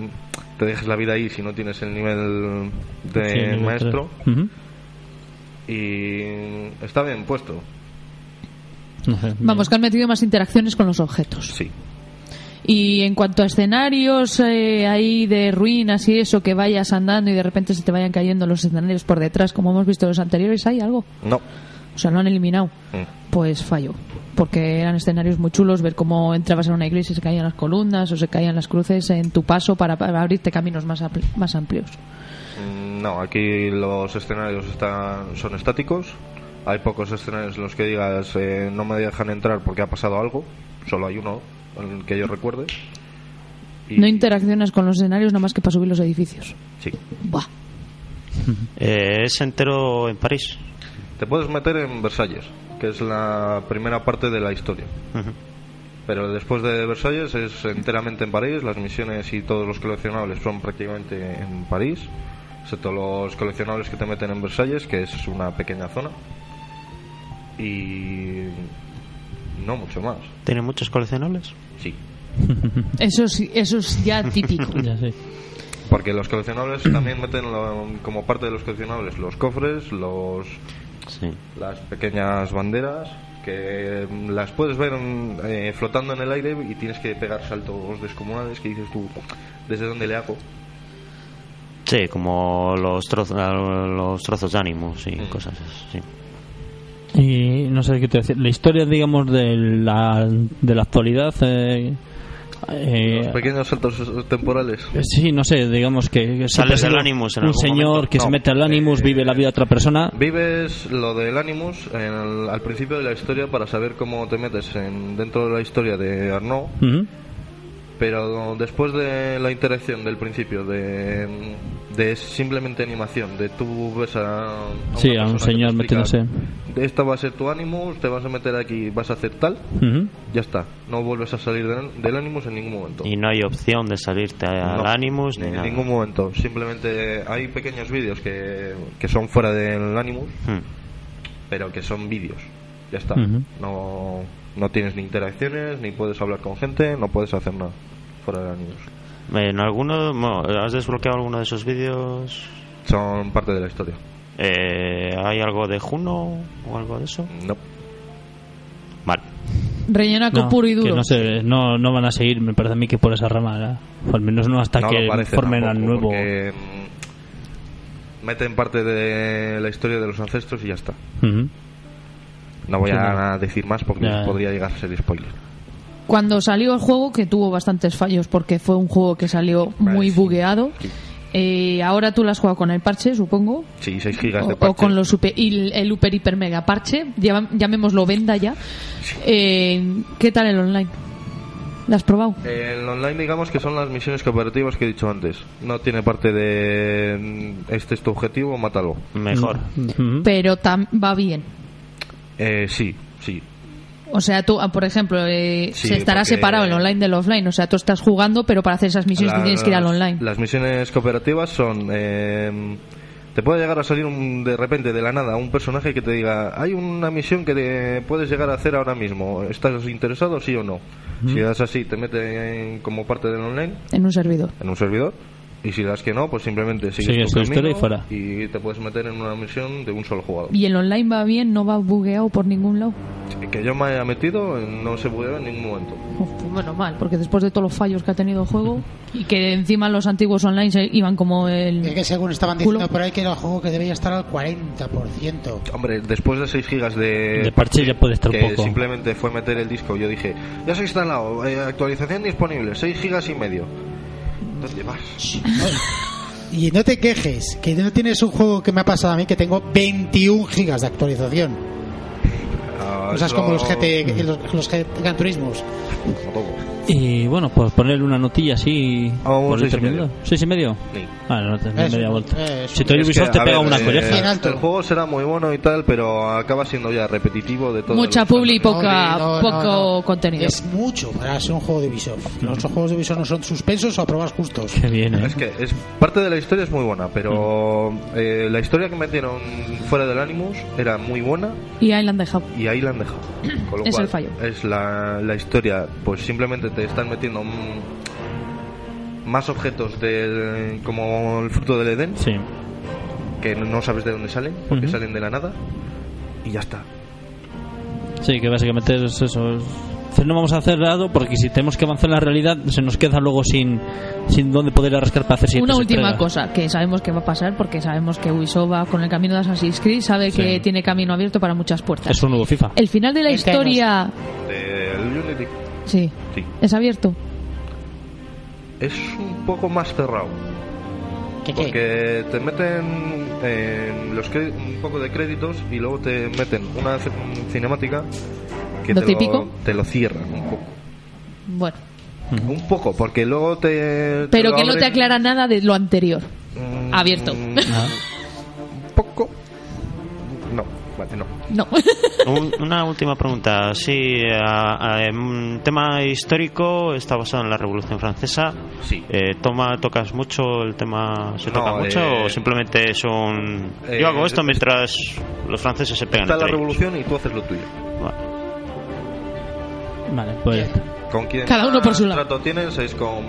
te dejes la vida ahí si no tienes el nivel de Sí, nivel maestro. Y está bien puesto, No sé. Vamos, que han metido más interacciones con los objetos. sí. Y en cuanto a escenarios eh, ahí de ruinas y eso, que vayas andando y de repente se te vayan cayendo los escenarios por detrás, como hemos visto en los anteriores, ¿hay algo? No. O sea, lo han eliminado. Mm. Pues falló. Porque eran escenarios muy chulos, ver cómo entrabas en una iglesia y se caían las columnas o se caían las cruces en tu paso para, para abrirte caminos más, ampli- más amplios. Mm, No, aquí los escenarios están, son estáticos. Hay pocos escenarios en los que digas eh, no me dejan entrar porque ha pasado algo. Solo hay uno en el que yo recuerde. Y- No interaccionas con los escenarios nada más que para subir los edificios. Sí. Buah. Eh, es entero en París. Te puedes meter en Versalles, que es la primera parte de la historia. Pero después de Versalles es enteramente en París, las misiones y todos los coleccionables son prácticamente en París, excepto los coleccionables que te meten en Versalles, que es una pequeña zona. Y no mucho más. ¿Tiene muchos coleccionables? Sí. <laughs> Eso, sí- eso es ya típico. <laughs> Ya sé. Porque los coleccionables también meten lo- como parte de los coleccionables los cofres, los Sí. las pequeñas banderas que las puedes ver eh, flotando en el aire y tienes que pegar saltos descomunales que dices tú desde dónde le hago Sí, como los trozos, los trozos de ánimos y Mm. cosas así. sí. Y no sé qué te decir. La historia, digamos, de la, de la actualidad. Eh, eh, los pequeños saltos temporales eh, Sí, no sé, digamos que Sales del Animus en un algún señor momento. que se No. mete al Animus, Eh, vive la vida de otra persona. vives lo del Animus en el- al principio de la historia para saber cómo te metes en, dentro de la historia de Arnaud Ujú. Pero después de la interacción del principio de, de simplemente animación de tú ves a, a Sí, a un señor metiéndose. esta va a ser tu Animus te vas a meter aquí vas a hacer tal Ujú. ya está no vuelves a salir del, del Animus en ningún momento Y no hay opción de salirte al No, Animus ni en nada. ningún momento simplemente hay pequeños vídeos que, que son fuera del Animus Hmm. pero que son vídeos ya está Ujú. no no tienes ni interacciones ni puedes hablar con gente no puedes hacer nada fuera del Animus En alguno, bueno, ¿has desbloqueado alguno de esos vídeos? son parte de la historia Eh, ¿Hay algo de Juno o algo de eso? no Vale. Rellena con No, puro y que duro. no, sé, no, no van a seguir, me parece a mí que por esa rama. O al menos no hasta no que formen al nuevo. porque, mm, meten parte de la historia de los ancestros y ya está. No voy Sí, a no. decir más porque Ya. podría llegar a ser spoiler Cuando salió el juego, que tuvo bastantes fallos porque fue un juego que salió muy sí. bugueado. Sí. Eh, ahora tú lo has jugado con el parche, supongo. sí 6 gigas O, de o parche con los super, y el, el Super Hiper Mega Parche, llama- llamémoslo venda ya. Eh, ¿Qué tal el online? ¿Lo has probado? El online, digamos que son las misiones cooperativas que he dicho antes. No tiene parte de mm, este es tu objetivo, mátalo. Mejor. Pero tam- va bien. Eh, sí, sí. O sea, tú, ah, por ejemplo, eh, Sí, se estará separado el online del offline. O sea, tú estás jugando, pero para hacer esas misiones tú tienes que ir al online. Las misiones cooperativas son. eh, te puede llegar a salir un- de repente, de la nada, un personaje que te diga: Hay una misión que te puedes llegar a hacer ahora mismo. ¿Estás interesado, sí o no? Si das así, te mete en- como parte del online En un servidor. en un servidor. Y si das que no, pues simplemente sigues Sigues tu camino y fuera. y te puedes meter en una misión de un solo jugador. ¿Y el online va bien? ¿No va bugueado por ningún lado? Que yo me haya metido, no se puede en ningún momento. Uf, bueno, mal, porque después de todos los fallos que ha tenido el juego y que encima los antiguos online se iban como el... Es que según estaban diciendo Culo. por ahí que era el juego que debía estar al 40%. Hombre, después de 6 gigas de, De parche ya puede estar un que poco. simplemente fue meter el disco, yo dije, ya se ha instalado, eh, actualización disponible, 6 gigas y medio. <laughs> Y no te quejes, que no tienes un juego que me ha pasado a mí que tengo 21 gigas de actualización. Ah, Cosas eso- como los GT, los, los GT Gran Turismos. Y bueno, pues ponerle una notilla así. Vamos, por seis y medio. ¿Seis y medio? Sí. Ah, no, te Eso, media vuelta. eso. Si tú Es Ubisoft te pega ver, una eh, colleja. El juego será muy bueno y tal, pero acaba siendo ya repetitivo de todo. Mucha los publi y poca, No, no, poco no, no. contenido. Es mucho para ser un juego de Ubisoft. Los juegos de Ubisoft no son suspensos o a pruebas justos. Qué bien, ¿eh? Es que es parte de la historia es muy buena, pero eh, la historia que metieron fuera del Animus era muy buena Y ahí la han dejado. Y ahí la han dejado. <clears throat> Con lo Es cual, el fallo. Es la, la historia, pues simplemente te están metiendo más objetos del, como el fruto del Edén, Sí. que no sabes de dónde salen, porque salen de la nada, y ya está. Sí, que básicamente es eso. es- No vamos a hacer nada porque si tenemos que avanzar en la realidad se nos queda luego sin, sin dónde poder arrascar para hacer siguientes Una última entregas. cosa que sabemos que va a pasar porque sabemos que Ubisoft va con el camino de Assassin's Creed, sabe Sí. que tiene camino abierto para muchas puertas. Es un nuevo FIFA. El final de la Este historia, Del Unity, sí, sí. es abierto. Es un poco más cerrado. ¿Qué, qué? Porque te meten en los un poco de créditos y luego te meten una cinemática que ¿Lo te, típico? Lo, te lo cierran un poco. Bueno, Un poco, porque luego te. te pero lo que no te abren, aclara nada de lo anterior. mm, abierto. Un Ah. poco. No, vale, no. No. <laughs> Un- una última pregunta. Sí, a- a- en tema histórico está basado en la Revolución Francesa. Sí. Eh, toma, ¿Tocas mucho el tema? ¿Se No, toca mucho eh, o simplemente es un... eh, Yo hago esto es- mientras los franceses se pegan Está la ellos. revolución y tú haces lo tuyo. Vale. Pues. ¿Con quién Cada uno por su lado. trato tienes? Es con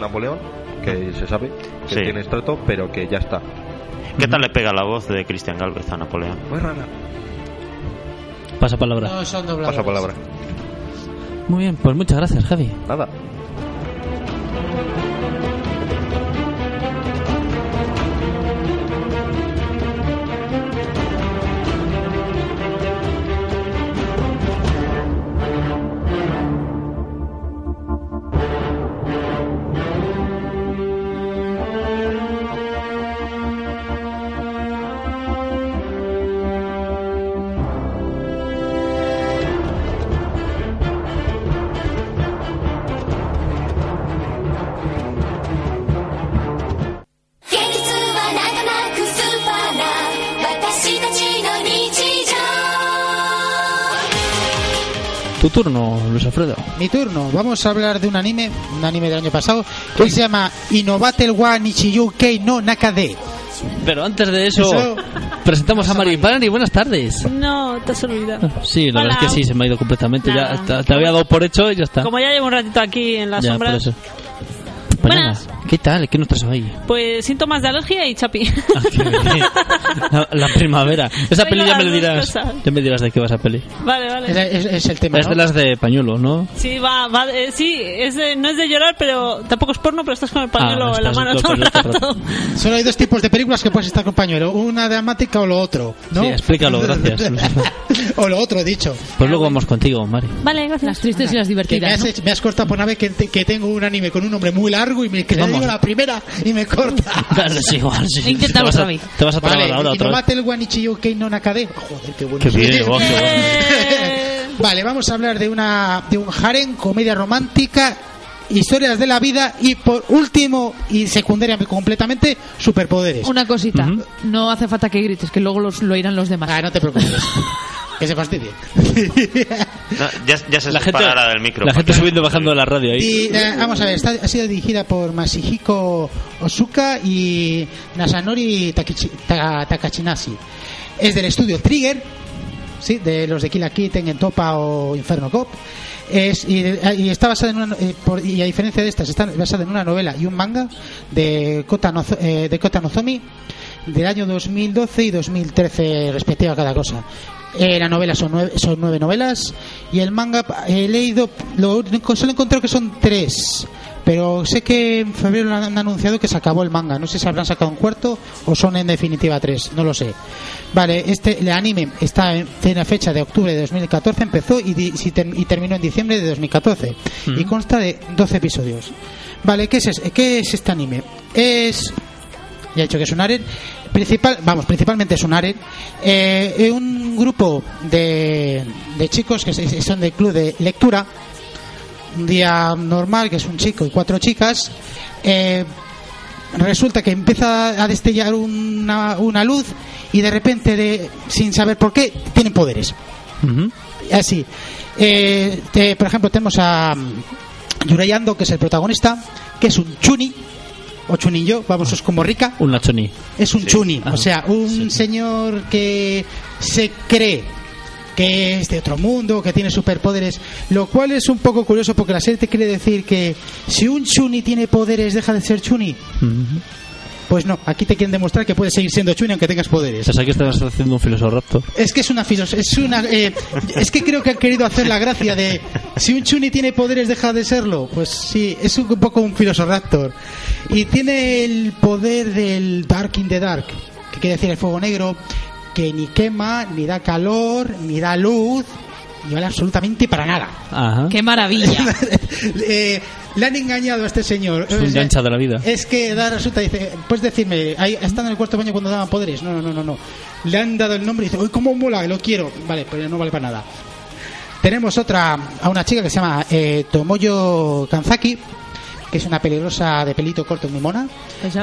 Napoleón, que se sabe que Sí. tienes trato, pero que ya está. ¿Qué tal le pega la voz de Cristian Galvez a Napoleón? Muy rara. Pasa palabra. No son dobladores. Pasa palabra. Muy bien, pues muchas gracias, Javi. Nada. Tu turno, Luis Alfredo. Mi turno. Vamos a hablar de un anime, un anime del año pasado, que se llama Innovatel wa Nichiyu Kei no Nakade. Pero antes de eso, Eso- presentamos a Mari. Mari, buenas tardes. No, te has olvidado. Sí, la Hola. verdad es que sí, se me ha ido completamente. Ya Nada. te, te había dado por hecho y ya está. Como ya llevo un ratito aquí en las ya, Buenas. ¿Qué tal? ¿Qué nos traes hoy? pues síntomas de alergia y chapi. Ah, qué bien. la, la primavera. Esa Traigo peli ya me lo dos dirás. cosas. Ya me dirás de qué va esa peli. vale, vale. Es, es- es el tema. Es ¿no? de las de pañuelo, ¿no? Sí, va, va, eh, sí, es de- no es de llorar, pero tampoco es porno, pero estás con el pañuelo Ah, en la estás mano todo el rato. Solo hay dos tipos de películas que puedes estar compañero, una dramática o lo otro, ¿no? Sí, explícalo, gracias. <laughs> o lo otro, dicho. Pues luego vamos contigo, Mari. Vale, gracias. Las tristes y las Que me, divertidas. has, ¿no? hecho- me has cortado por una vez que, te- que tengo un anime con un nombre muy largo y me que digo la primera y me corta. <laughs> Dale, sí, igual, sí. Inténtalo Te vas a- otra vez. Te vas a trabar Vale, ahora y otra no vez. mate el Guanichillo Kei no Nakade. Joder, qué bueno. Qué bien, guau, qué bueno. Vale, vamos a hablar de una de un harem, comedia romántica, historias de la vida y por último y secundaria completamente superpoderes. Una cosita, no hace falta que grites, que luego los, lo irán los demás. Ah, no te preocupes. <laughs> que se fastidie. No, ya, ya se La gente, del micro. la gente subiendo y bajando de la radio ahí. Y, eh, vamos a ver, está, ha sido dirigida por Masahiko Osuka y Nasanori Takichi- Ta- Takachinashi. Es del estudio Trigger, sí, de los de Kill la Kill, Tengen Topa o Inferno Cop. Es, y, y está basada en una, eh, por- y a diferencia de estas, está basada en una novela y un manga de Kota, Nozo- eh, de Kota Nozomi del año 2012 y 2013 respectiva cada cosa. Eh, la novela son nueve, son nueve novelas y el manga he leído, lo único- solo he encontrado que son tres. Pero sé que en febrero han anunciado que se acabó el manga. No sé si habrán sacado un cuarto o son en definitiva tres. No lo sé. Vale, este el anime está en tiene fecha de octubre de 2014, empezó y, di- si ter- y terminó en diciembre de 2014. Y consta de 12 episodios. Vale, ¿qué es, es- ¿qué es este anime? Es ya he dicho que es un aren principal vamos principalmente es un aren eh, eh, un grupo de, de chicos que son del club de lectura un día normal que es un chico y cuatro chicas eh, resulta que empieza a destellar una, una luz y de repente de, sin saber por qué tienen poderes. Así. Eh, te- por ejemplo tenemos a mm, Yurayando que es el protagonista que es un chuni o chunillo vamos es como rica. Un nachoni. es un chuni, Ah, o sea, un señor que se cree que es de otro mundo, que tiene superpoderes, lo cual es un poco curioso porque la serie te quiere decir que si un chuni tiene poderes deja de ser chuni. Pues no, aquí te quieren demostrar que puedes seguir siendo chuni aunque tengas poderes. Pensaba que estabas haciendo un filosoraptor. Es que es una es una eh, es que creo que han querido hacer la gracia de si un chuni tiene poderes deja de serlo. Pues sí, es un poco un filosoraptor y tiene el poder del dark in the dark, que quiere decir el fuego negro que ni quema, ni da calor, ni da luz, ni vale absolutamente para nada. Ajá. ¡Qué maravilla! <laughs> Eh, le han engañado a este señor. Es un gancha de la vida. es que da resulta, dice, puedes decirme, ahí está en el cuarto baño cuando daban poderes. No, no, no, no, no. Le han dado el nombre y dice, uy, cómo mola, lo quiero. Vale, pero no vale para nada. Tenemos otra, a una chica que se llama eh, Tomoyo Kanzaki, que es una peligrosa de pelito corto muy mona.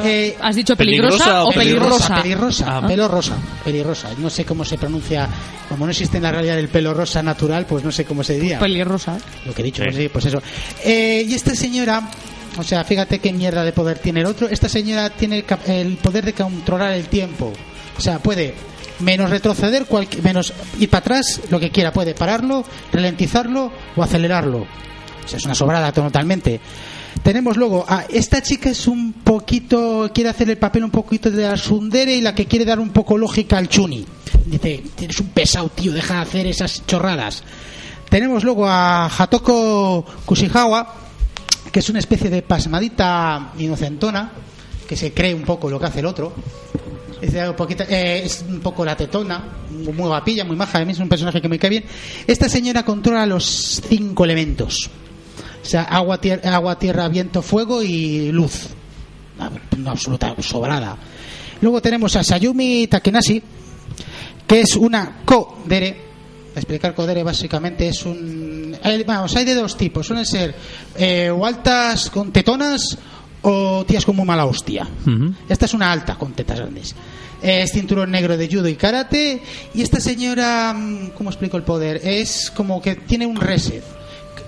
Eh, ¿Has dicho ¿peligrosa peligrosa, o peligrosa? Pelirrosa, Ah. pelo rosa, pelirrosa. No sé cómo se pronuncia, como no existe en la realidad el pelo rosa natural, pues no sé cómo se diría. Pelirrosa. Lo que he dicho, Sí. pues, sí, pues eso. Eh, y esta señora, o sea, fíjate qué mierda de poder tiene el otro. Esta señora tiene el, el poder de controlar el tiempo. O sea, puede menos retroceder, cualqui- menos ir para atrás, lo que quiera. Puede pararlo, ralentizarlo o acelerarlo. O sea, es una sobrada totalmente. Tenemos luego a esta chica es un poquito, quiere hacer el papel un poquito de la sundere y la que quiere dar un poco lógica al chuni. Dice, tienes un pesado, tío, deja de hacer esas chorradas. Tenemos luego a Hatoko Kushihawa, que es una especie de pasmadita inocentona, que se cree un poco lo que hace el otro. Es, un eh, es un poco la tetona, muy guapilla, muy maja, a mí es un personaje que me cae bien. Esta señora controla los cinco elementos. O sea, agua, tier- agua tierra, viento, fuego y luz. Una, una absoluta sobrada. Luego tenemos a Sayumi Takenashi, que es una Kodere. Explicar Kodere básicamente es un. hay- Vamos, hay de dos tipos. Suelen ser eh, o altas con tetonas o tías con muy mala hostia. Esta es una alta con tetas grandes. Es cinturón negro de judo y karate. Y esta señora, mm, ¿cómo explico el poder? Es como que tiene un reset.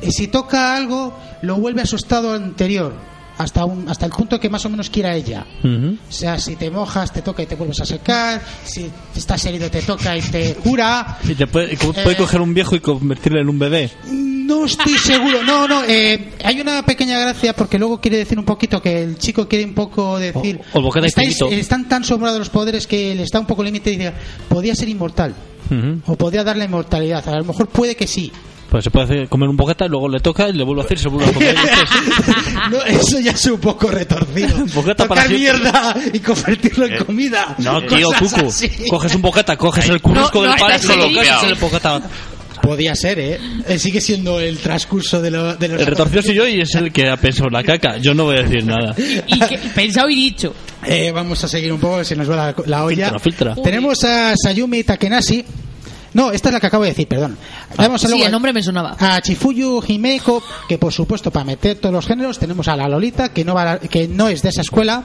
Y si toca algo, lo vuelve a su estado anterior. Hasta, un, hasta el punto que más o menos quiera ella. O sea, si te mojas, te toca y te vuelves a secar. Si estás herido, te toca y te cura. Y te puede, Eh. coger un viejo y convertirlo en un bebé. No estoy <laughs> seguro, no, no. eh, hay una pequeña gracia porque luego quiere decir un poquito que el chico quiere un poco decir. O- o estáis- están tan sobrados los poderes que le está un poco límite y dice, podía ser inmortal. O podía darle inmortalidad. A lo mejor puede que sí. Pues se puede hacer- comer un bocata y luego le toca y le vuelve a hacer y se vuelve a comer. <laughs> No, eso ya es un poco retorcido. <laughs> Bocata para Tocar siempre. mierda y convertirlo en comida. No, tío, Cucu. así. Coges un bocata, coges el currusco No, no, del pan y lo colocas se le bocata. Podía ser, ¿eh? Eh, Sigue siendo el transcurso de, lo, de los... El retorcido soy yo y es el que ha pensado la caca. Yo no voy a decir nada. <laughs> Y que, pensado y dicho. Eh, vamos a seguir un poco, se nos va la, la olla. Filtra, filtra. Tenemos a Sayumi Takenashi. No, esta es la que acabo de decir, perdón. Sí, luego el nombre me sonaba. a Chifuyu Himeko, que por supuesto para meter todos los géneros tenemos a la Lolita, que no va a la- que no es de esa escuela,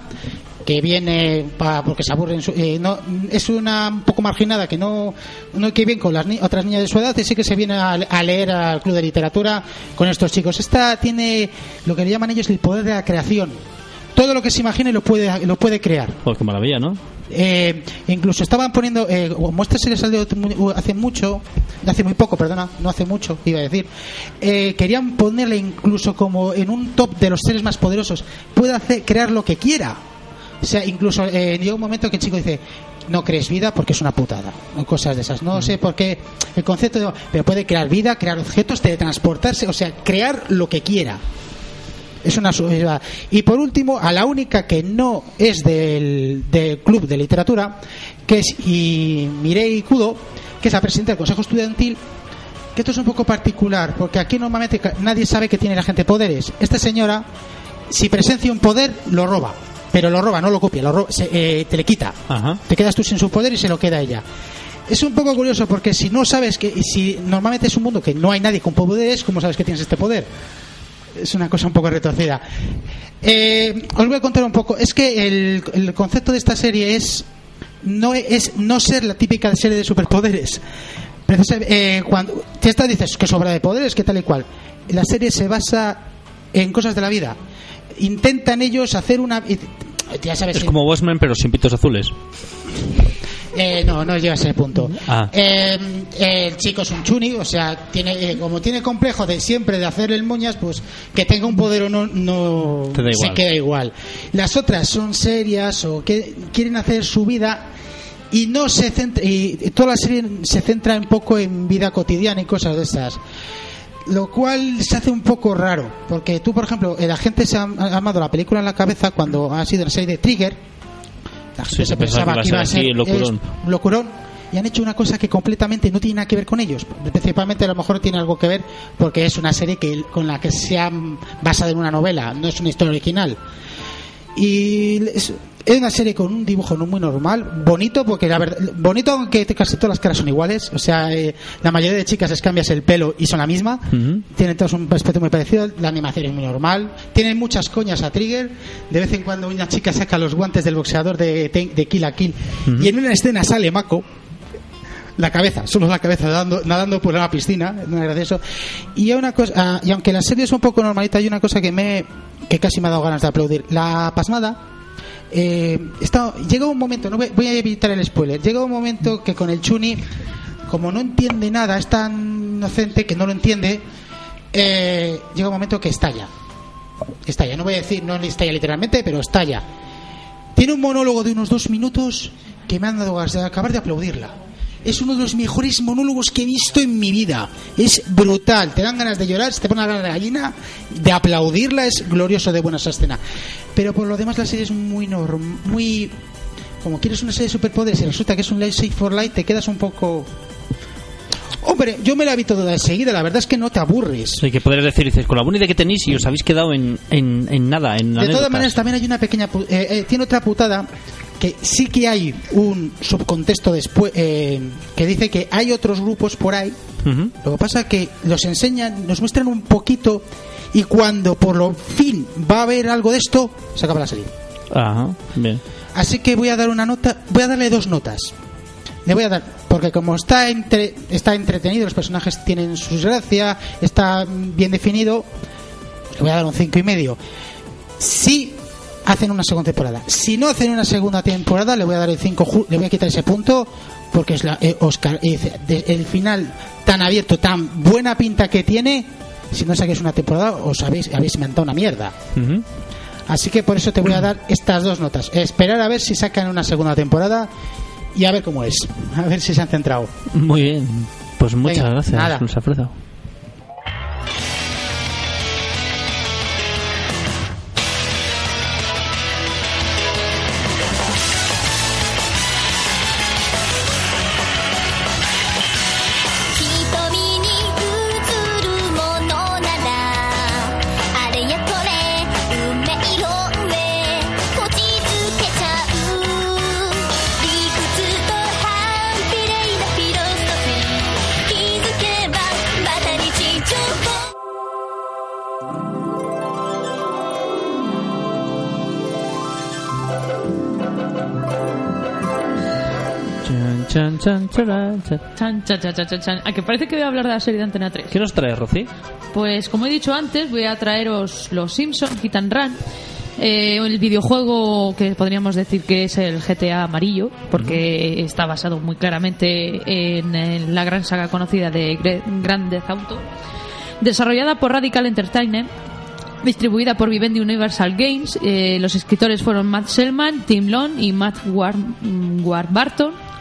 que viene pa- porque se aburre en su- eh, no, es una un poco marginada que no no que bien con las ni- otras niñas de su edad y sí que se viene a, a leer al club de literatura con estos chicos esta tiene lo que le llaman ellos el poder de la creación todo lo que se imagine lo puede lo puede crear Pues qué maravilla, ¿no? Eh, incluso estaban poniendo, eh, esta serie salió hace mucho, hace muy poco, perdona, no hace mucho, iba a decir, eh, querían ponerle incluso como en un top de los seres más poderosos, puede hacer, crear lo que quiera. O sea, incluso eh, llega un momento que el chico dice, no crees vida porque es una putada, o cosas de esas. No sé por qué el concepto de, pero puede crear vida, crear objetos, teletransportarse, o sea, crear lo que quiera. Es una su- eh, y por último, a la única que no es del, del club de literatura, que es y Mirei Kudo, que es la presidenta del Consejo Estudiantil, que esto es un poco particular, porque aquí normalmente nadie sabe que tiene la gente poderes. Esta señora, si presencia un poder, lo roba. Pero lo roba, no lo copia, lo roba, se- eh, te le quita. Ajá. Te quedas tú sin su poder y se lo queda ella. Es un poco curioso porque si no sabes que, si normalmente es un mundo que no hay nadie con poderes, ¿cómo sabes que tienes este poder? Es una cosa un poco retorcida. Eh, os voy a contar un poco. Es que el, el concepto de esta serie es no es no ser la típica serie de superpoderes. Eh, cuando te estás dices que sobra de poderes, que tal y cual. La serie se basa en cosas de la vida. Intentan ellos hacer una ya sabes Es como Watchmen, pero sin pitos azules. Eh, no, no llega a ese punto. Ah. Eh, el chico es un chuni, o sea, tiene eh, como tiene complejo de siempre de hacer el moñas, pues que tenga un poder o no, no se queda igual. Las otras son serias o que quieren hacer su vida y no se centra, y toda la serie se centra un poco en vida cotidiana y cosas de esas. Lo cual se hace un poco raro, porque tú, por ejemplo, la gente se ha ha armado la película en la cabeza cuando ha sido la serie de Trigger. La gente Sí, se pensaba que iba a ser locurón. es locurón y han hecho una cosa que completamente no tiene nada que ver con ellos. Principalmente a lo mejor tiene algo que ver porque es una serie que con la que se han basado en una novela, no es una historia original. Y es, es una serie con un dibujo no muy normal, bonito porque la verdad, bonito aunque casi todas las caras son iguales, o sea, eh, la mayoría de chicas les cambias el pelo y son la misma. Ujú. Tienen todos un aspecto muy parecido, la animación es muy normal, tienen muchas coñas a Trigger, de vez en cuando una chica saca los guantes del boxeador de, de Kill a Kill y en una escena sale Mako, la cabeza, solo la cabeza nadando, nadando por una piscina, es muy gracioso. Y hay una cosa, ah, y aunque la serie es un poco normalita, hay una cosa que me que casi me ha dado ganas de aplaudir. La pasmada eh, llega un momento, no voy, voy a evitar el spoiler, llega un momento que con el Chuni, como no entiende nada, es tan inocente que no lo entiende, eh, llega un momento que estalla. Estalla, no voy a decir, no estalla literalmente, pero estalla. Tiene un monólogo de unos dos minutos que me han dado ganas acabar de aplaudirla. Es uno de los mejores monólogos que he visto en mi vida. Es brutal. Te dan ganas de llorar, se te pone la de gallina, de aplaudirla. Es glorioso de buena esa escena. Pero por lo demás la serie es muy norm muy... Como quieres una serie de superpoderes y resulta que es un Save for Light, te quedas un poco... Hombre, yo me la vi toda enseguida. La verdad es que no te aburres. Hay que poder decir, dices, con la idea que tenéis y os habéis quedado en, en, en nada, en De todas maneras, también hay una pequeña. eh, eh, tiene otra putada que sí que hay un subcontexto después eh, que dice que hay otros grupos por ahí. Lo que pasa es que los enseñan, nos muestran un poquito y cuando por lo fin va a haber algo de esto, se acaba la serie. Ajá, bien. Así que voy a dar una nota, voy a darle dos notas. Le voy a dar, porque como está entre, está entretenido, los personajes tienen su gracia, está bien definido, le voy a dar un cinco y medio. Si hacen una segunda temporada, si no hacen una segunda temporada, le voy a dar el 5, le voy a quitar ese punto, porque es la eh, Oscar, eh, de- el final tan abierto, tan buena pinta que tiene, si no saquéis una temporada, os habéis, habéis inventado una mierda. Así que por eso te voy a dar estas dos notas. Esperar a ver si sacan una segunda temporada y a ver cómo es. A ver si se han centrado. Muy bien. Pues muchas Venga, gracias, nada. Luis Chan, chan, chan. Chan, chan, chan, chan, chan, chan. A que parece que voy a hablar de la serie de Antena 3. ¿Qué nos trae, Rocío? Pues como he dicho antes, voy a traeros Los Simpsons, Hit and Run. Eh, el videojuego que podríamos decir que es el GTA amarillo, porque está basado muy claramente en, en la gran saga conocida de Grand Theft Auto. Desarrollada por Radical Entertainment, distribuida por Vivendi Universal Games, eh, los escritores fueron Matt Selman, Tim Long y Matt War Warburton.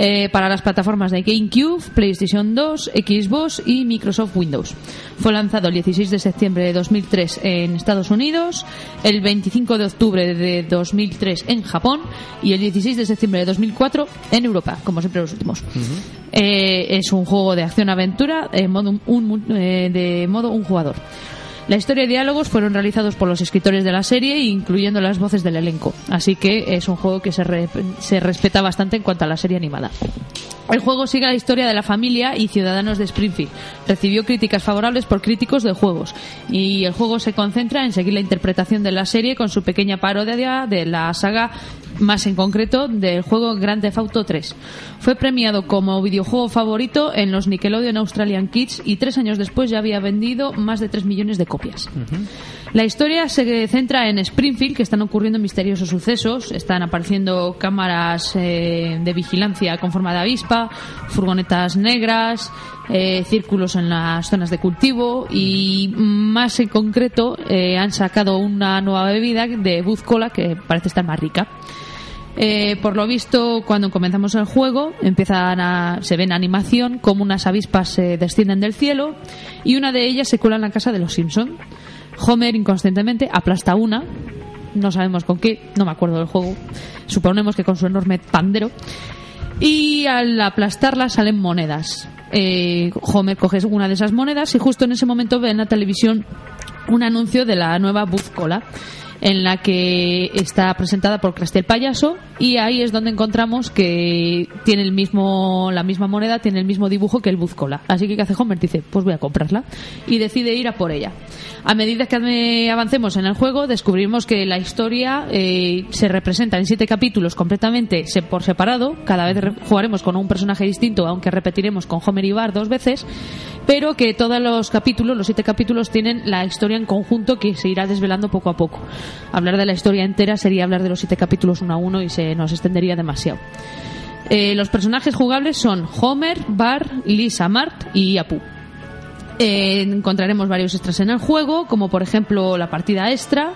Eh, para las plataformas de GameCube, PlayStation 2, Xbox y Microsoft Windows. Fue lanzado el 16 de septiembre de 2003 en Estados Unidos, el 25 de octubre de 2003 en Japón y el 16 de septiembre de 2004 en Europa, como siempre los últimos. Eh, es un juego de acción-aventura en modo un- un- eh, de modo un jugador. La historia y diálogos fueron realizados por los escritores de la serie, incluyendo las voces del elenco. Así que es un juego que se, se respeta bastante en cuanto a la serie animada. El juego sigue la historia de la familia y ciudadanos de Springfield. Recibió críticas favorables por críticos de juegos. Y el juego se concentra en seguir la interpretación de la serie con su pequeña parodia de la saga, más en concreto del juego Grand Theft Auto 3. Fue premiado como videojuego favorito en los Nickelodeon Australian Kids y tres años después ya había vendido más de 3 millones de copias. La historia se centra en Springfield, que están ocurriendo misteriosos sucesos. Están apareciendo cámaras eh, de vigilancia con forma de avispa, furgonetas negras, eh, círculos en las zonas de cultivo y más en concreto eh, han sacado una nueva bebida de Buzz Cola que parece estar más rica. Eh, por lo visto, cuando comenzamos el juego, a, se ve animación como unas avispas se descienden del cielo y una de ellas se cuela en la casa de los Simpson. Homer inconscientemente aplasta una, no sabemos con qué, no me acuerdo del juego, suponemos que con su enorme pandero, y al aplastarla salen monedas. Eh, Homer coge una de esas monedas y justo en ese momento ve en la televisión un anuncio de la nueva Buzz Cola en la que está presentada por Krusty el payaso y ahí es donde encontramos que tiene el mismo la misma moneda tiene el mismo dibujo que el Buzz Cola así que ¿qué hace Homer? dice pues voy a comprarla y decide ir a por ella a medida que avancemos en el juego descubrimos que la historia eh, se representa en siete capítulos completamente por separado cada vez re- jugaremos con un personaje distinto aunque repetiremos con Homer y Bart dos veces pero que todos los capítulos, los siete capítulos, tienen la historia en conjunto que se irá desvelando poco a poco. Hablar de la historia entera sería hablar de los siete capítulos uno a uno y se nos extendería demasiado. Eh, los personajes jugables son Homer, Bart, Lisa, Mart y Apu. Eh, encontraremos varios extras en el juego, como por ejemplo la partida extra,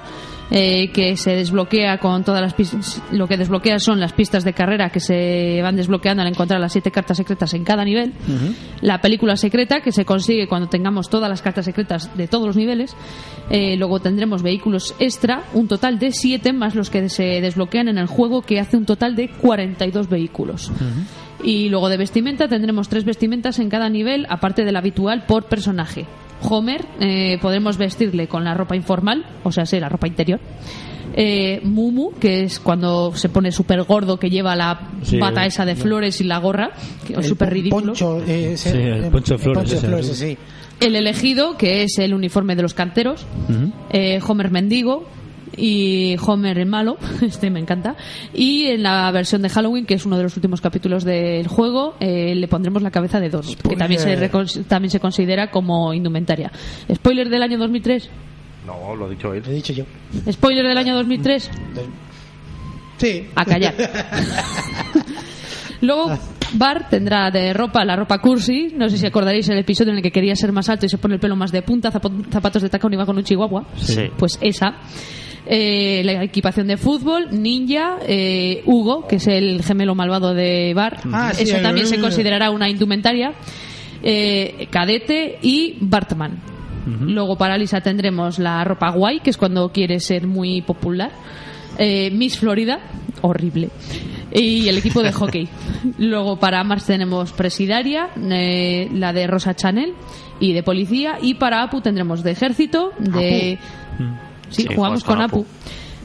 eh, que se desbloquea con todas las pistas. Lo que desbloquea son las pistas de carrera que se van desbloqueando al encontrar las siete cartas secretas en cada nivel. La película secreta, que se consigue cuando tengamos todas las cartas secretas de todos los niveles. Eh, luego tendremos vehículos extra, un total de siete más los que se desbloquean en el juego, que hace un total de 42 vehículos. Y luego de vestimenta tendremos tres vestimentas en cada nivel, aparte de la habitual por personaje. Homer, eh, podremos vestirle con la ropa informal, o sea, sí, la ropa interior. Eh, Mumu, que es cuando se pone súper gordo, que lleva la Sí, el- bata esa de flores y la gorra, que es El súper ridículo. Poncho, eh, ese- Sí, el poncho de flores poncho de ese, flores, sí. sí. El elegido, que es el uniforme de los canteros. Eh, Homer mendigo y Homer el malo, <laughs> este me encanta. Y en la versión de Halloween, que es uno de los últimos capítulos del juego, eh, le pondremos la cabeza de Donut, que también se, recon- también se considera como indumentaria. Spoiler del año 2003. No, lo ha dicho él. Lo he dicho yo. Spoiler del año 2003. Sí. A callar. <laughs> Luego, Bart tendrá de ropa la ropa cursi. No sé si acordaréis el episodio en el que quería ser más alto y se pone el pelo más de punta, zapo- zapatos de tacón y va con un chihuahua. Sí. Pues esa. Eh, la equipación de fútbol, Ninja, eh, Hugo, que es el gemelo malvado de Bart. Ah, Eso también se considerará una indumentaria. Eh, cadete y Bartman. Luego para Lisa tendremos la ropa guay, que es cuando quiere ser muy popular. Eh, Miss Florida, horrible. Y el equipo de hockey. <laughs> Luego para Mars tenemos Presidaria, eh, la de Rosa Chanel y de policía. Y para Apu tendremos de ejército, de... Sí, jugamos con con Apu. Apu.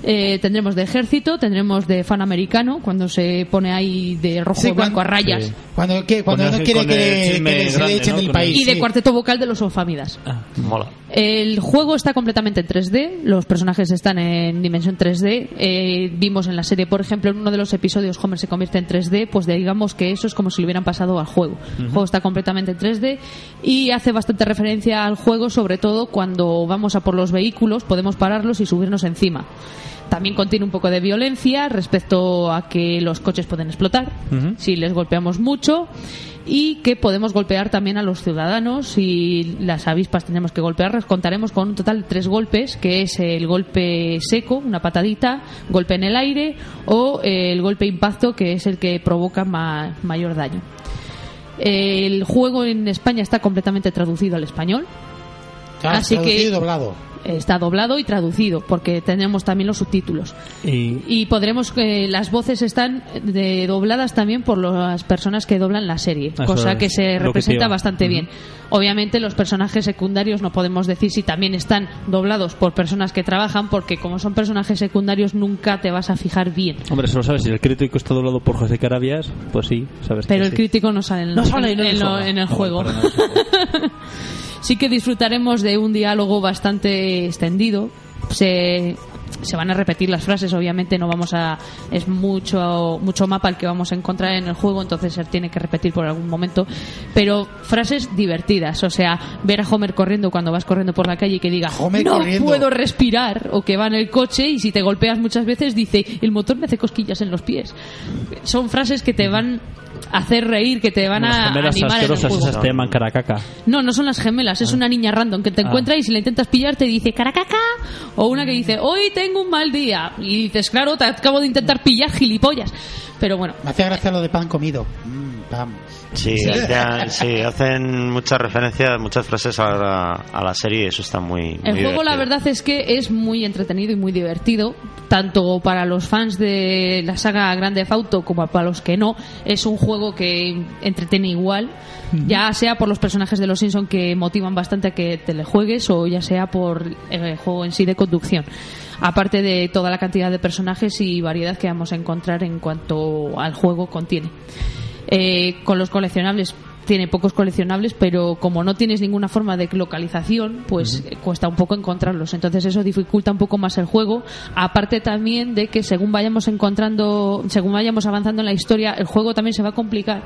Eh, tendremos de ejército, tendremos de fan americano, cuando se pone ahí de rojo Sí, y blanco cuando- a rayas. Sí. Cuando, que, cuando no quiere que, se le echen ¿no? del país. Y de sí. cuarteto vocal de los Ofamidas. Mola. El juego está completamente en 3D, los personajes están en dimensión 3D. Eh, vimos en la serie, por ejemplo, en uno de los episodios Homer se convierte en 3D, pues digamos que eso es como si lo hubieran pasado al juego. El juego está completamente en 3D y hace bastante referencia al juego, sobre todo cuando vamos a por los vehículos, podemos pararlos y subirnos encima. También contiene un poco de violencia respecto a que los coches pueden explotar si les golpeamos mucho y que podemos golpear también a los ciudadanos y las avispas tenemos que golpearlas. Contaremos con un total de tres golpes, que es el golpe seco, una patadita, golpe en el aire o el golpe impacto, que es el que provoca ma- mayor daño. El juego en España está completamente traducido al español. Ah, Así traducido que- y doblado. Está doblado y traducido, porque tenemos también los subtítulos. Y Y podremos que las voces están de, dobladas también por las personas que doblan la serie, Eso cosa que se que representa bastante bien. Obviamente los personajes secundarios no podemos decir si también están doblados por personas que trabajan, porque como son personajes secundarios nunca te vas a fijar bien. Hombre, eso lo sabes. Si el crítico está doblado por José Carabias, pues sí, sabes Pero que el sí. crítico no sale en, No sale en el en lo- en el No, juego. <laughs> sí que disfrutaremos de un diálogo bastante extendido. Se, se van a repetir las frases, obviamente no vamos a es mucho mucho mapa el que vamos a encontrar en el juego, entonces se tiene que repetir por algún momento, pero frases divertidas, o sea, ver a Homer corriendo cuando vas corriendo por la calle y que diga Homer no corriendo". puedo respirar o que va en el coche y si te golpeas muchas veces dice el motor me hace cosquillas en los pies. Son frases que te van hacer reír, que te van Las a gemelas animar en el asquerosas juego. esas te llaman caracaca. No, no son las gemelas, es una niña random que te Ah. encuentra y si la intentas pillar te dice caracaca o una que dice hoy tengo un mal día y dices claro, te acabo de intentar pillar gilipollas. Pero bueno, Me hacía gracia lo de pan comido. Mm, Sí, hacen, <laughs> sí, hacen muchas referencias, muchas frases a la, a la serie y eso está muy. el muy juego la verdad es que es muy entretenido y muy divertido, tanto para los fans de la saga Grande Auto como para los que no. Es un juego que entretiene igual, ya sea por los personajes de los Simpson que motivan bastante a que te le juegues o ya sea por el juego en sí de conducción. Aparte de toda la cantidad de personajes y variedad que vamos a encontrar en cuanto al juego contiene. Eh, con los coleccionables tiene pocos coleccionables, pero como no tienes ninguna forma de localización, pues eh, cuesta un poco encontrarlos. Entonces eso dificulta un poco más el juego. Aparte también de que según vayamos encontrando, según vayamos avanzando en la historia, el juego también se va a complicar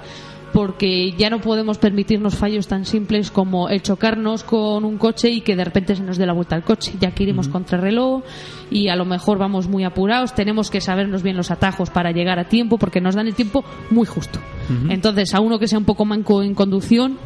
porque ya no podemos permitirnos fallos tan simples como el chocarnos con un coche y que de repente se nos dé la vuelta al coche, ya que iremos contra reloj y a lo mejor vamos muy apurados, tenemos que sabernos bien los atajos para llegar a tiempo porque nos dan el tiempo muy justo. Entonces, a uno que sea un poco manco en conducción,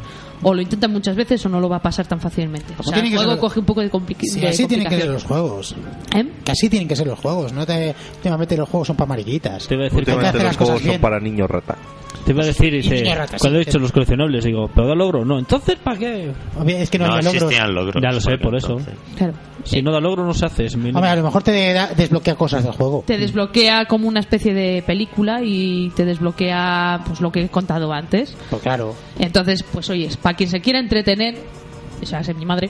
o lo intenta muchas veces o no lo va a pasar tan fácilmente. O sea, el tiene que juego ser- coge un poco de, compli- Sí, de así tienen que ser complicación. los juegos. ¿Eh? Que así tienen que ser los juegos. No te, últimamente los juegos son para mariquitas. Te a decir, que Últimamente hacer los juegos son para niños rata. Te iba a decir Y dice, cuando sí, he dicho los coleccionables, digo, ¿pero da logro? No, entonces ¿para qué? Obvio, Es que no, No había logros. existían logros. Ya lo sé, por eso. entonces. Claro. Si no da logro, no se hace. Es mi- Hombre, a lo mejor te da- desbloquea cosas del juego. Te desbloquea como una especie de película y te desbloquea pues lo que he contado antes. Pues claro. Entonces, pues oye, para quien se quiera entretener, o sea, es mi madre,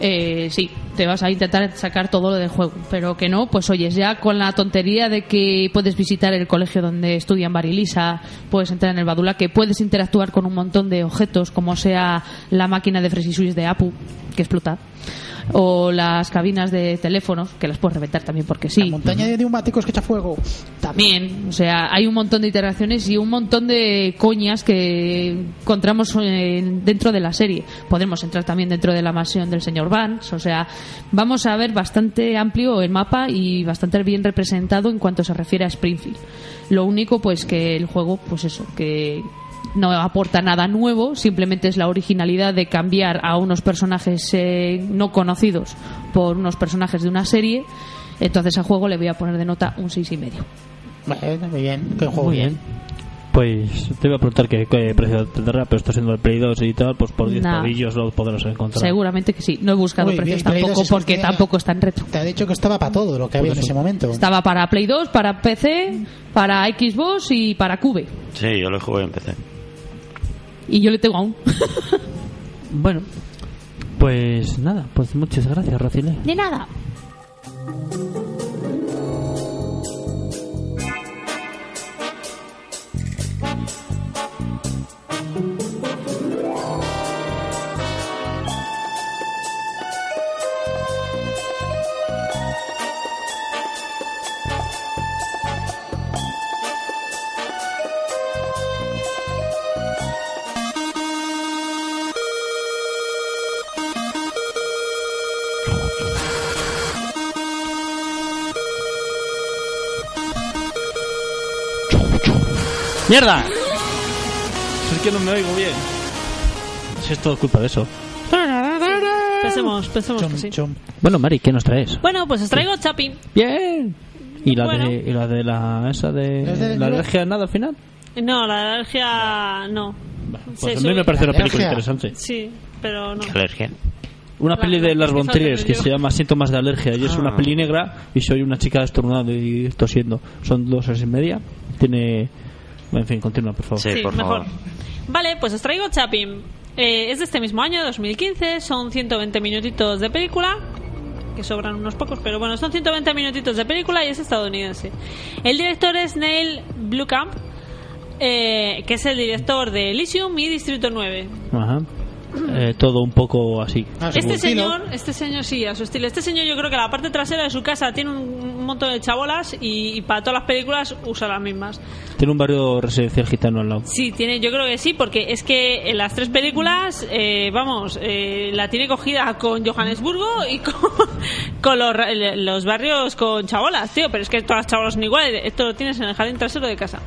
eh, sí, te vas a intentar sacar todo lo del juego. Pero que no, pues oyes, ya con la tontería de que puedes visitar el colegio donde estudian Barilisa, puedes entrar en el Badula, que puedes interactuar con un montón de objetos, como sea la máquina de Fresisuis de Apu, que explota. O las cabinas de teléfonos, que las puedes reventar también porque sí. La montaña de neumáticos que echa fuego. También, o sea, hay un montón de interacciones y un montón de coñas que encontramos dentro de la serie. Podremos entrar también dentro de la mansión del señor Vance, o sea, vamos a ver bastante amplio el mapa y bastante bien representado en cuanto se refiere a Springfield. Lo único, pues, que el juego, pues eso, que no aporta nada nuevo, simplemente es la originalidad de cambiar a unos personajes eh, no conocidos por unos personajes de una serie. Entonces al juego le voy a poner de nota un seis y medio. Bueno, muy bien. Qué juego Muy bien. Pues te iba a preguntar qué, qué precio tendrá, pero esto siendo el Play 2 y tal, pues por 10 Nah. pavillos lo podrás encontrar. Seguramente que sí. No he buscado Muy precios bien, tampoco 2 es porque que- tampoco está en retro. Te ha dicho que estaba para todo lo que había en ese momento. Estaba para Play 2, para PC, para Xbox y para Cube. Sí, yo lo jugué y empecé. Y yo le tengo aún. <laughs> Bueno, pues nada, pues muchas gracias, Racile. De nada. ¡Mierda! Es que no me oigo bien. Si es todo culpa de eso. Pensemos, pensemos que Chom, sí. chom. Bueno, Mari, ¿qué nos traes? Bueno, pues os traigo Chapi. Bien. ¿Y la, Bueno. de, y la de la esa de ¿Es de- la alergia a nada al final? No, la alergia no. Pues Sí, a mí me parece una película Alergia. interesante. Sí, pero no. Alergia. Una La- peli de la- Las es que que se llama Síntomas de alergia y es Ah. una peli negra y soy una chica estornudando y tosiendo. Son dos horas y media. Tiene... En fin, continúa, por favor. Sí, Sí, por mejor. favor. Vale, pues os traigo Chapi. Eh, es de este mismo año, 2015. Son 120 minutitos de película. Que sobran unos pocos, pero bueno, son 120 minutitos de película y es estadounidense. El director es Neil Blomkamp, eh, que es el director de Elysium y Distrito 9. Ajá. Eh, todo un poco así. Ah, Este señor, este señor sí, a su estilo. Este señor yo creo que la parte trasera de su casa tiene un, montón de chabolas y, y para todas las películas usa las mismas. Tiene un barrio residencial gitano al lado. Sí, tiene, yo creo que sí, porque es que en las tres películas, eh, vamos, eh, la tiene cogida con Johannesburgo y <laughs> con, con los, los barrios con chabolas, tío. Pero es que todas las chabolas son iguales. Esto lo tienes en el jardín trasero de casa.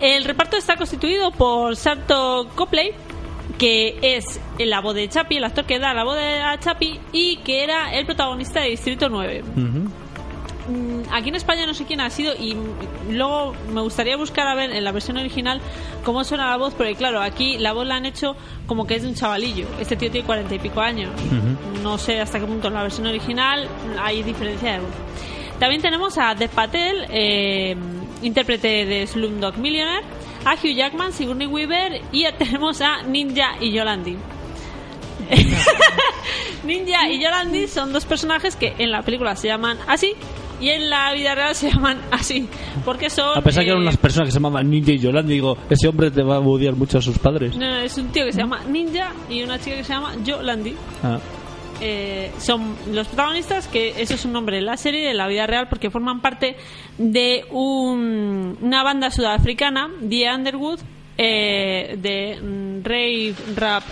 El reparto está constituido por Sarto Copley, que es la voz de Chapi, el actor que da la voz de a Chapi y que era el protagonista de Distrito 9. Ujú. Mm, Aquí en España no sé quién ha sido y luego me gustaría buscar a ver en la versión original cómo suena la voz, porque claro, aquí la voz la han hecho como que es de un chavalillo. Este tío tiene cuarenta y pico años. No sé hasta qué punto en la versión original hay diferencia de voz. También tenemos a Dev Patel, eh, intérprete de Slumdog Millionaire, a Hugh Jackman, Sigourney Weaver y tenemos a Ninja y Yolandi. <laughs> Ninja y Yolandi son dos personajes que en la película se llaman así y en la vida real se llaman así. Porque son. A pesar que eran eh, unas personas que se llamaban Ninja y Yolanda, digo, ese hombre te va a odiar mucho a sus padres. No, no, es un tío que se llama Ninja y una chica que se llama Yolandi. Ah, Eh, son los protagonistas, que eso es un nombre en la serie de la vida real, porque forman parte de un- una banda sudafricana, The Underwood, eh, de mm, rave, rap,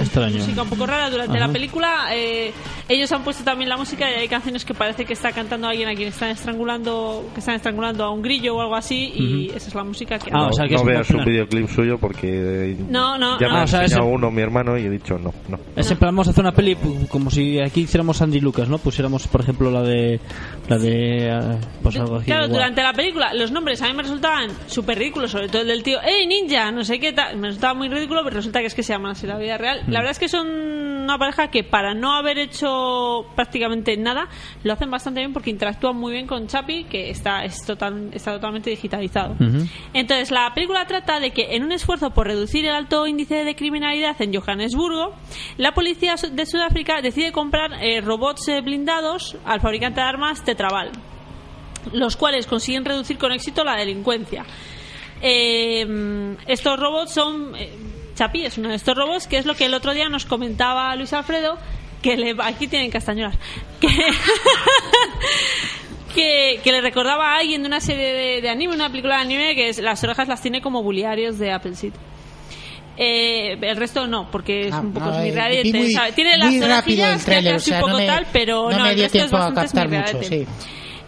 extraño. música un poco rara durante Ajá. la película. eh, ellos han puesto también la música y hay canciones que parece que está cantando alguien a quien están estrangulando, que están estrangulando a un grillo o algo así, y esa es la música que. Ah, no o sea que no es veas un videoclip suyo porque eh, No, no, ya no. me Ah, ha o sea, enseñado ese- uno mi hermano y he dicho no, no. Es en plan, vamos a hacer una peli pu- como si aquí hiciéramos Andy Lucas, ¿no? Pusiéramos, por ejemplo, la de. La de. eh, Pues algo así. Claro, igual. durante la película los nombres a mí me resultaban súper ridículos, sobre todo el del tío, ¡Ey, ninja! No sé qué tal. Me resultaba muy ridículo, pero resulta que es que se llaman así en la vida real. Mm. La verdad es que son una pareja que para no haber hecho prácticamente nada, lo hacen bastante bien porque interactúan muy bien con Chapi, que está, es total, está totalmente digitalizado. Entonces, la película trata de que en un esfuerzo por reducir el alto índice de criminalidad en Johannesburgo, la policía de Sudáfrica decide comprar eh, robots eh, blindados al fabricante de armas Tetraval, los cuales consiguen reducir con éxito la delincuencia. Eh, estos robots son... eh, Chapi es uno de estos robots, que es lo que el otro día nos comentaba Luis Alfredo, que le, aquí tienen castañuelas, que, <laughs> que, que le recordaba a alguien de una serie de, de anime, una película de anime, que es, las orejas las tiene como buliarios de Appleseed. Eh, el resto no, porque es Ah, un poco no, eh, muy-. Tiene las orejillas que o hace sea, un poco no me- tal, pero no no, el resto es bastante mucho, sí.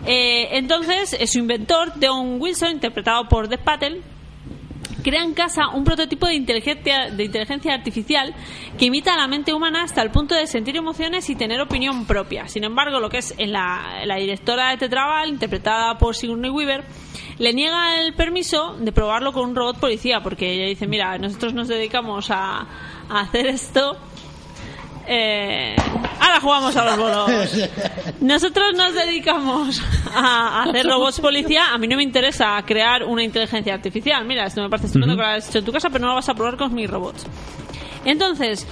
Eh, entonces, su inventor, Don Wilson, interpretado por Dev Patel, crea en casa un prototipo de inteligencia, de inteligencia artificial que imita a la mente humana hasta el punto de sentir emociones y tener opinión propia. Sin embargo, lo que es en la, directora de Tetraval, interpretada por Sigourney Weaver, le niega el permiso de probarlo con un robot policía, porque ella dice, mira, nosotros nos dedicamos a, a hacer esto. Eh, ahora jugamos a los bolos. Nosotros nos dedicamos a hacer robots policía. A mí no me interesa crear una inteligencia artificial. Mira, esto me parece estupendo que lo has hecho en tu casa, pero no lo vas a probar con mis robots. Entonces,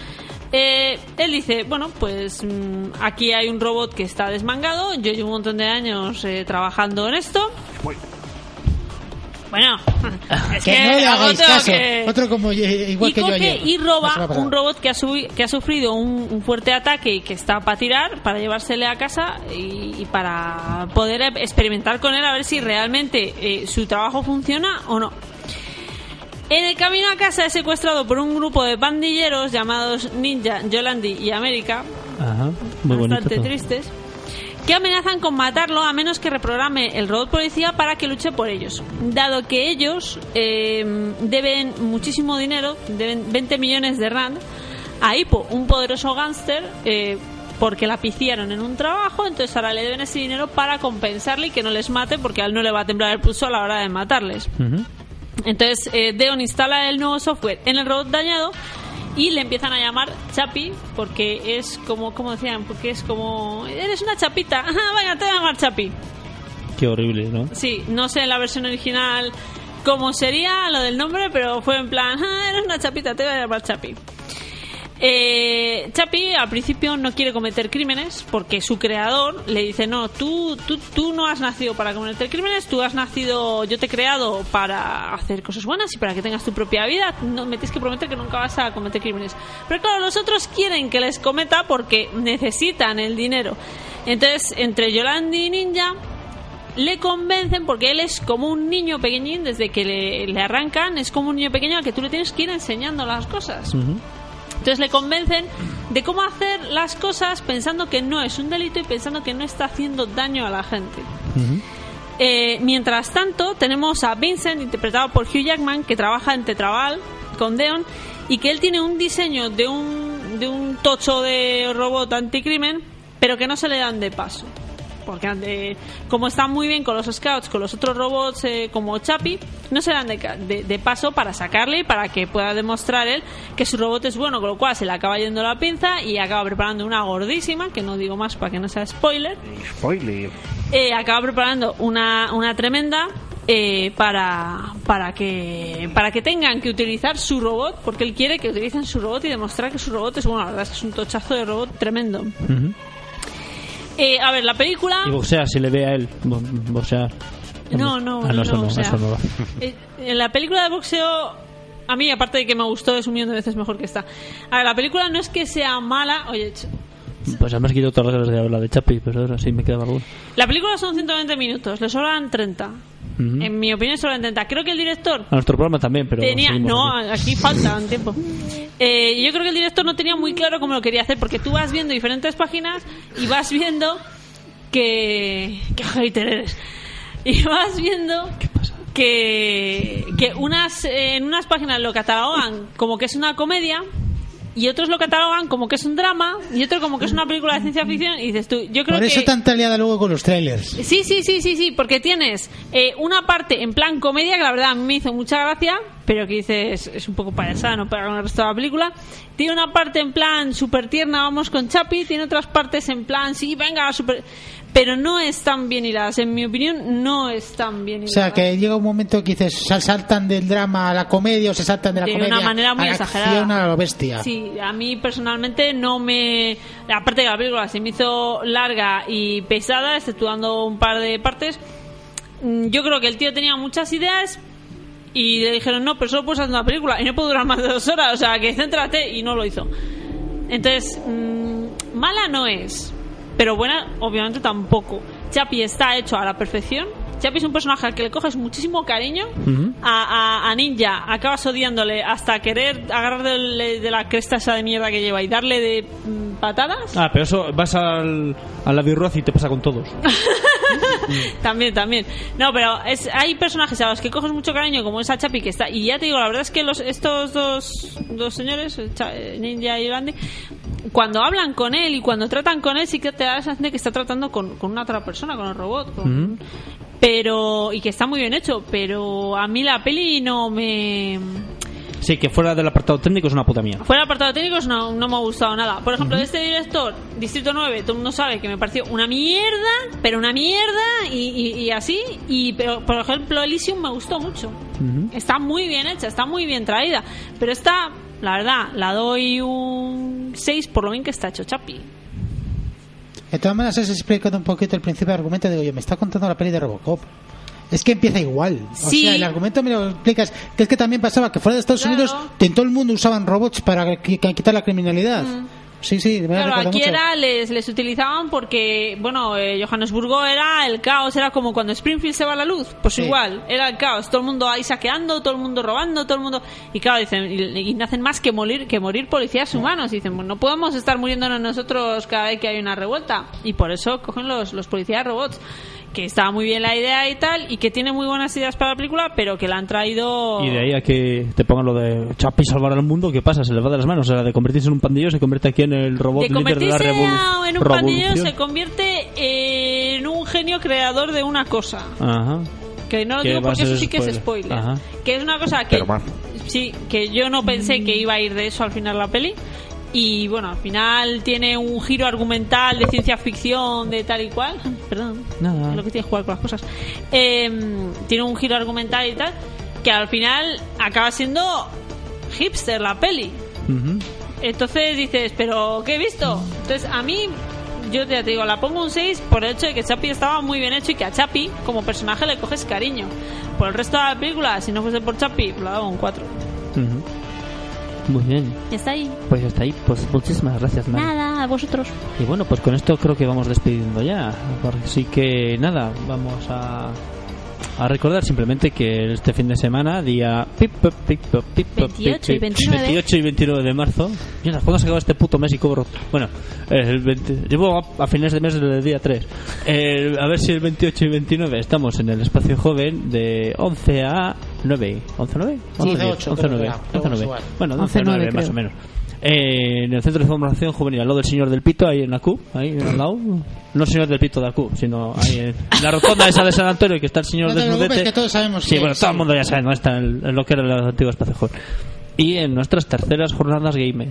eh, él dice, bueno, pues mm, aquí hay un robot que está desmangado. Yo llevo un montón de años eh, trabajando en esto. Bueno, es que, no le hagáis otro caso. que- Otro como igual y que yo ayer. y roba un robot que ha, subi- que ha sufrido un, un fuerte ataque y que está para tirar, para llevársele a casa y, y para poder e- experimentar con él a ver si realmente eh, su trabajo funciona o no. En el camino a casa es secuestrado por un grupo de pandilleros llamados Ninja, Yolandi y América, Ajá, muy bonito. bastante todo. tristes, que amenazan con matarlo a menos que reprograme el robot policía para que luche por ellos. Dado que ellos eh, deben muchísimo dinero, deben 20 millones de rand, a Hippo, un poderoso gángster, eh, porque la piciaron en un trabajo, entonces ahora le deben ese dinero para compensarle y que no les mate, porque a él no le va a temblar el pulso a la hora de matarles. Entonces eh, Deon instala el nuevo software en el robot dañado y le empiezan a llamar Chapi porque es como, como decían, porque es como, eres una chapita, ajá, venga, te voy a llamar Chapi. Qué horrible, ¿no? Sí, no sé en la versión original cómo sería lo del nombre, pero fue en plan, ah, eres una chapita, te voy a llamar Chapi. Eh, Chapi al principio no quiere cometer crímenes porque su creador le dice no tú, tú tú no has nacido para cometer crímenes tú has nacido yo te he creado para hacer cosas buenas y para que tengas tu propia vida. No me tienes que prometer que nunca vas a cometer crímenes. Pero claro los otros quieren que les cometa porque necesitan el dinero. Entonces entre Yolandi y Ninja le convencen porque él es como un niño pequeñín desde que le, arrancan es como un niño pequeño al que tú le tienes que ir enseñando las cosas. Entonces le convencen de cómo hacer las cosas pensando que no es un delito y pensando que no está haciendo daño a la gente. Eh, mientras tanto, tenemos a Vincent, interpretado por Hugh Jackman, que trabaja en Tetraval con Deon y que él tiene un diseño de un, de un tocho de robot anticrimen, pero que no se le dan de paso. Porque eh, como están muy bien con los scouts, con los otros robots eh, como Chapi, no se dan de, ca- de- de paso para sacarle y para que pueda demostrar él que su robot es bueno, con lo cual se le acaba yendo la pinza y acaba preparando una gordísima, que no digo más para que no sea spoiler, Spoiler. eh, acaba preparando una, una tremenda eh, para, para, que, para que tengan que utilizar su robot, porque él quiere que utilicen su robot y demostrar que su robot es bueno. La verdad es que es un tochazo de robot tremendo. Ujú. Eh, a ver, la película. Y boxea si le ve a él. Bo- Boxear. No, no, Ah, no, eso no, no, o sea, eso no va. <laughs> eh, en la película de boxeo, a mí, aparte de que me gustó, es un millón de veces mejor que esta. A ver, la película no es que sea mala. Oye, Pues además quitado todas las ganas de hablar de Chapi, pero ahora sí me queda alguna. la película son 120 minutos, le sobran 30. En mi opinión, sobran 30. Creo que el director A nuestro programa también, pero. tenía no aquí. falta un tiempo Eh, yo creo que el director no tenía muy claro cómo lo quería hacer porque tú vas viendo diferentes páginas y vas viendo que qué <laughs> hater eres y vas viendo que que unas en unas páginas lo catalogan como que es una comedia y otros lo catalogan como que es un drama y otro como que es una película de ciencia ficción y dices tú yo creo Por eso que tanta liada luego con los trailers. Sí, sí, sí, sí, sí, porque tienes eh, una parte en plan comedia que la verdad me hizo mucha gracia, pero que dices es un poco payasada, no con el resto de la película. Tiene una parte en plan súper tierna, vamos con Chapi, tiene otras partes en plan, sí, venga, súper... Pero no están bien hiladas, en mi opinión, no están bien O hiladas. sea, que llega un momento que dices, sal- saltan del drama a la comedia o se saltan de la De comedia una manera muy a exagerada. a bestia. Sí, a mí personalmente no me. Aparte de que la película se me hizo larga y pesada, exceptuando un par de partes. mm, Yo creo que el tío tenía muchas ideas y le dijeron, no, pero solo puedes hacer una película y no puedo durar más de dos horas, o sea, que céntrate y no lo hizo. Entonces, mm, mala no es, pero buena obviamente tampoco. Chapi está hecho a la perfección. Chapi es un personaje al que le coges muchísimo cariño. A, a- a Ninja acabas odiándole hasta querer agarrar de, la cresta esa de mierda que lleva y darle de mm, patadas. Ah, pero eso vas al, a la y te pasa con todos. <laughs> También, también. No, pero es, hay personajes a los que coges mucho cariño, como esa Chapi que está. Y ya te digo, la verdad es que los, estos dos, dos señores, eh, eh, Ninja y Randy, cuando hablan con él y cuando tratan con él, sí que te da la sensación de que está tratando con, con una otra persona, con el robot. con- Ujú. Pero, y que está muy bien hecho, pero a mí la peli no me. Sí, que fuera del apartado técnico es una puta mía. Fuera de apartado técnico no, no me ha gustado nada. Por ejemplo, de este director, Distrito 9, todo el mundo sabe que me pareció una mierda, pero una mierda y, y- y así. Y pero, por ejemplo, Elysium me gustó mucho. Está muy bien hecha, está muy bien traída. Pero esta, la verdad, la doy un 6 por lo bien que está hecho Chapi. De todas maneras, has explicado un poquito el principio del argumento. Digo, yo me está contando la peli de Robocop. Es que empieza igual. O Sí. sea, el argumento me lo explicas. Que es que también pasaba que fuera de Estados Claro. Unidos, en todo el mundo usaban robots para qui- qui- quitar la criminalidad. Mm. Sí, sí, me Claro, aquí mucho. era, les, les utilizaban porque, bueno, eh, Johannesburgo era el caos, era como cuando Springfield se va a la luz, pues Sí. igual, era el caos, todo el mundo ahí saqueando, todo el mundo robando, todo el mundo... Y claro, dicen, y, y no hacen más que morir, que morir policías humanos, y dicen, pues no podemos estar muriéndonos nosotros cada vez que hay una revuelta, y por eso cogen los, los policías robots, que estaba muy bien la idea y tal, y que tiene muy buenas ideas para la película, pero que la han traído... Y de ahí a que te pongan lo de Chapi salvar al mundo, ¿qué pasa? Se les va de las manos. O sea, de convertirse en un pandillo se convierte aquí en el robot de líder de la convertirse revolu- en un pandillo revolución. se convierte en un genio creador de una cosa. Ajá. Que no lo digo porque eso sí que es spoiler. spoiler. Ajá. Que es una cosa que. Pero más. Sí, que yo no pensé que iba a ir de eso al final la peli. Y bueno, al final tiene un giro argumental de ciencia ficción, de tal y cual. <laughs> Perdón, Nada. es lo que tiene que jugar con las cosas. Eh, tiene un giro argumental y tal, que al final acaba siendo hipster la peli. Ujú. Entonces dices, ¿pero qué he visto? Entonces a mí, yo ya te digo, la pongo un 6 por el hecho de que Chapi estaba muy bien hecho y que a Chapi, como personaje, le coges cariño. Por el resto de la película, si no fuese por Chapi, lo daba un 4. Ujú. Muy bien. Está ahí. Pues hasta ahí. Pues muchísimas gracias, Mari. Nada, a vosotros. Y bueno, pues con esto creo que vamos despidiendo ya. Así que nada, vamos a, a recordar simplemente que este fin de semana, día pip, pip, pip, pip, pip, pip, 28 y pip, 29. 28 y 29 de marzo. Mira, ¿cuándo se acaba este puto mes y cobro? Bueno, el 20 llevo a, a fines de mes del día 3. El- a ver si el 28 y 29 estamos en el espacio joven de 11 a 9. ¿11 a 9? Sí, 11 a 8, 11 a creo 9. que era. 11 a 9. Igual. Bueno, de 11 11 a 9 9, más o menos. Eh, en el centro de formación juvenil, al lado del señor del Pito, ahí en la Q, ahí <laughs> al lado. No el señor del Pito de la Q, sino ahí en, la rotonda esa de San Antonio, que está el señor No te preocupes, desnudete. que todos sabemos Sí, bueno, es, todo el mundo ya sabe dónde está en, en lo que era el antiguo espacio joven. Y en nuestras terceras jornadas gamer.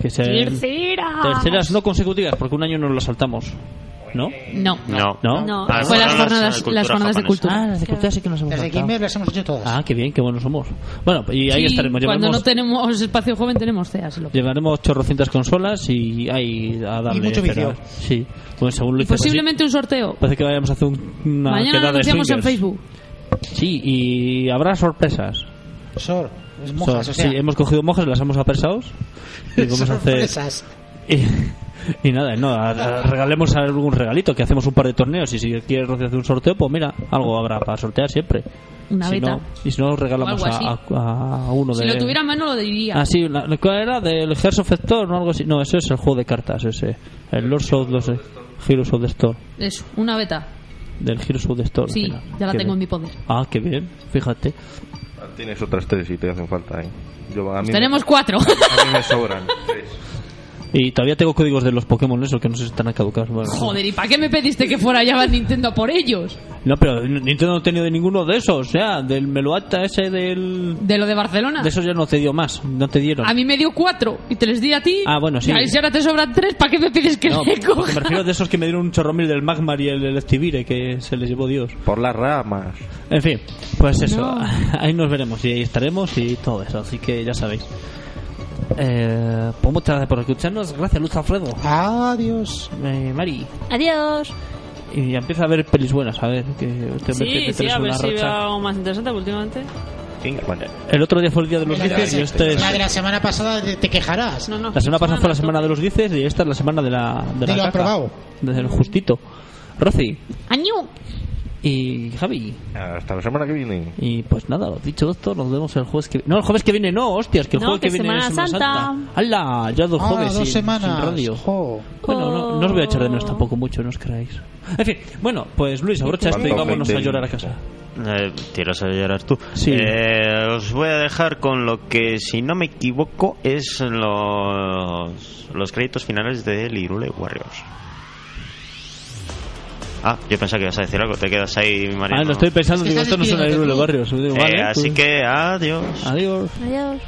Que se, ¡Tercera! terceras no consecutivas, porque un año nos las saltamos. ¿No? No. No. ¿No? No. Ah, Fue las bueno, jornadas, las jornadas de cultura. Ah, las de cultura sí que nos hemos Las de saltado. Gamer las hemos hecho todas. Ah, qué bien, qué buenos somos. Bueno, y ahí Sí, estaremos. Cuando Llevaremos, no tenemos espacio joven tenemos CEAS. Lo... llevaremos chorrocientas consolas y ahí a darle. mucho espera. vicio. Sí, pues según lo Y así, posiblemente un sorteo. Parece que vayamos a hacer un- una Mañana lo anunciamos en. Facebook. Sí, y habrá sorpresas. Sor, es monjas, So- o sea. sí, hemos cogido monjas, las hemos apresados. Y vamos a hacer. <laughs> Y, nada, no, a- a- regalemos algún regalito, que hacemos un par de torneos. Y si quieres Rocío, hacer un sorteo, pues mira, algo habrá para sortear siempre. Una si beta. no, y si no, regalamos a, uno Si de. lo tuviera en mano lo diría. Ah, sí, la- ¿cuál era? Del Hearts of the Storm o algo así. No, ese es el juego de cartas, ese. El Lords of the Heroes of the Storm. Eso, una beta. Del Heroes of the Storm. Sí, mira. ya la Qué tengo en mi poder. Ah, qué bien, fíjate. Tienes otras tres y te hacen falta, ¿eh? Yo, a mí Tenemos me, cuatro. A mí me sobran. Tres. Y todavía tengo códigos de los Pokémon, eso, que no si están caducados. Bueno, Joder, ¿y para qué me pediste que fuera ya Nintendo a por ellos? No, pero Nintendo no ha tenido de ninguno de esos. O sea, del Meloata ese del. De lo de Barcelona. De esos ya no te dio más, no te dieron. A mí me dio cuatro y te les di a ti. Ah, bueno, sí. Y si ahora te sobran tres, ¿para qué me pides que No, le coja? me refiero de esos que me dieron un chorro mil del Magmar y el Electivire, que se les llevó Dios. Por las ramas. En fin, pues eso, No. <laughs> ahí nos veremos y ahí estaremos y todo eso, así que ya sabéis. Eh, pues muchas gracias por escucharnos, gracias Luz Alfredo, Adiós. eh, Mari. Adiós. Y ya empieza a ver pelis buenas, a ver, que te Sí, metes- te sí, traes a ver si veo algo más interesante últimamente. El otro día fue el día de los La de, guices y este es... la de la semana pasada te quejarás. No, no. La semana pasada fue la semana de los guices y esta es la semana de la... De, De la lo caca, aprobado. Del justito. Rosy Añu. Y Javi. Hasta la semana que viene. Y pues nada, lo dicho esto, nos vemos el jueves que No, el jueves que viene no, hostias, que el No, jueves que, que viene es Semana Semana Santa. ¡Hala! Ya dos Ah, jueves dos sin, semanas. sin radio. Jo. Bueno, no, no os voy a echar de menos tampoco mucho, no os creáis. En fin, bueno, pues Luis, abrocha esto y ¿Cuánto vámonos a llorar a casa. Eh, tiras a llorar tú. Sí. Eh, os voy a dejar con lo que, si no me equivoco, es los, los créditos finales de Lirule Warriors. Ah, yo pensaba que ibas a decir algo, te quedas ahí, Mariano. Ah, lo estoy pensando, Es que digo, esto no suena a despidiéndote Irule tú. Barrios. Digo, Eh, vale, así pues, que adiós. Adiós. Adiós.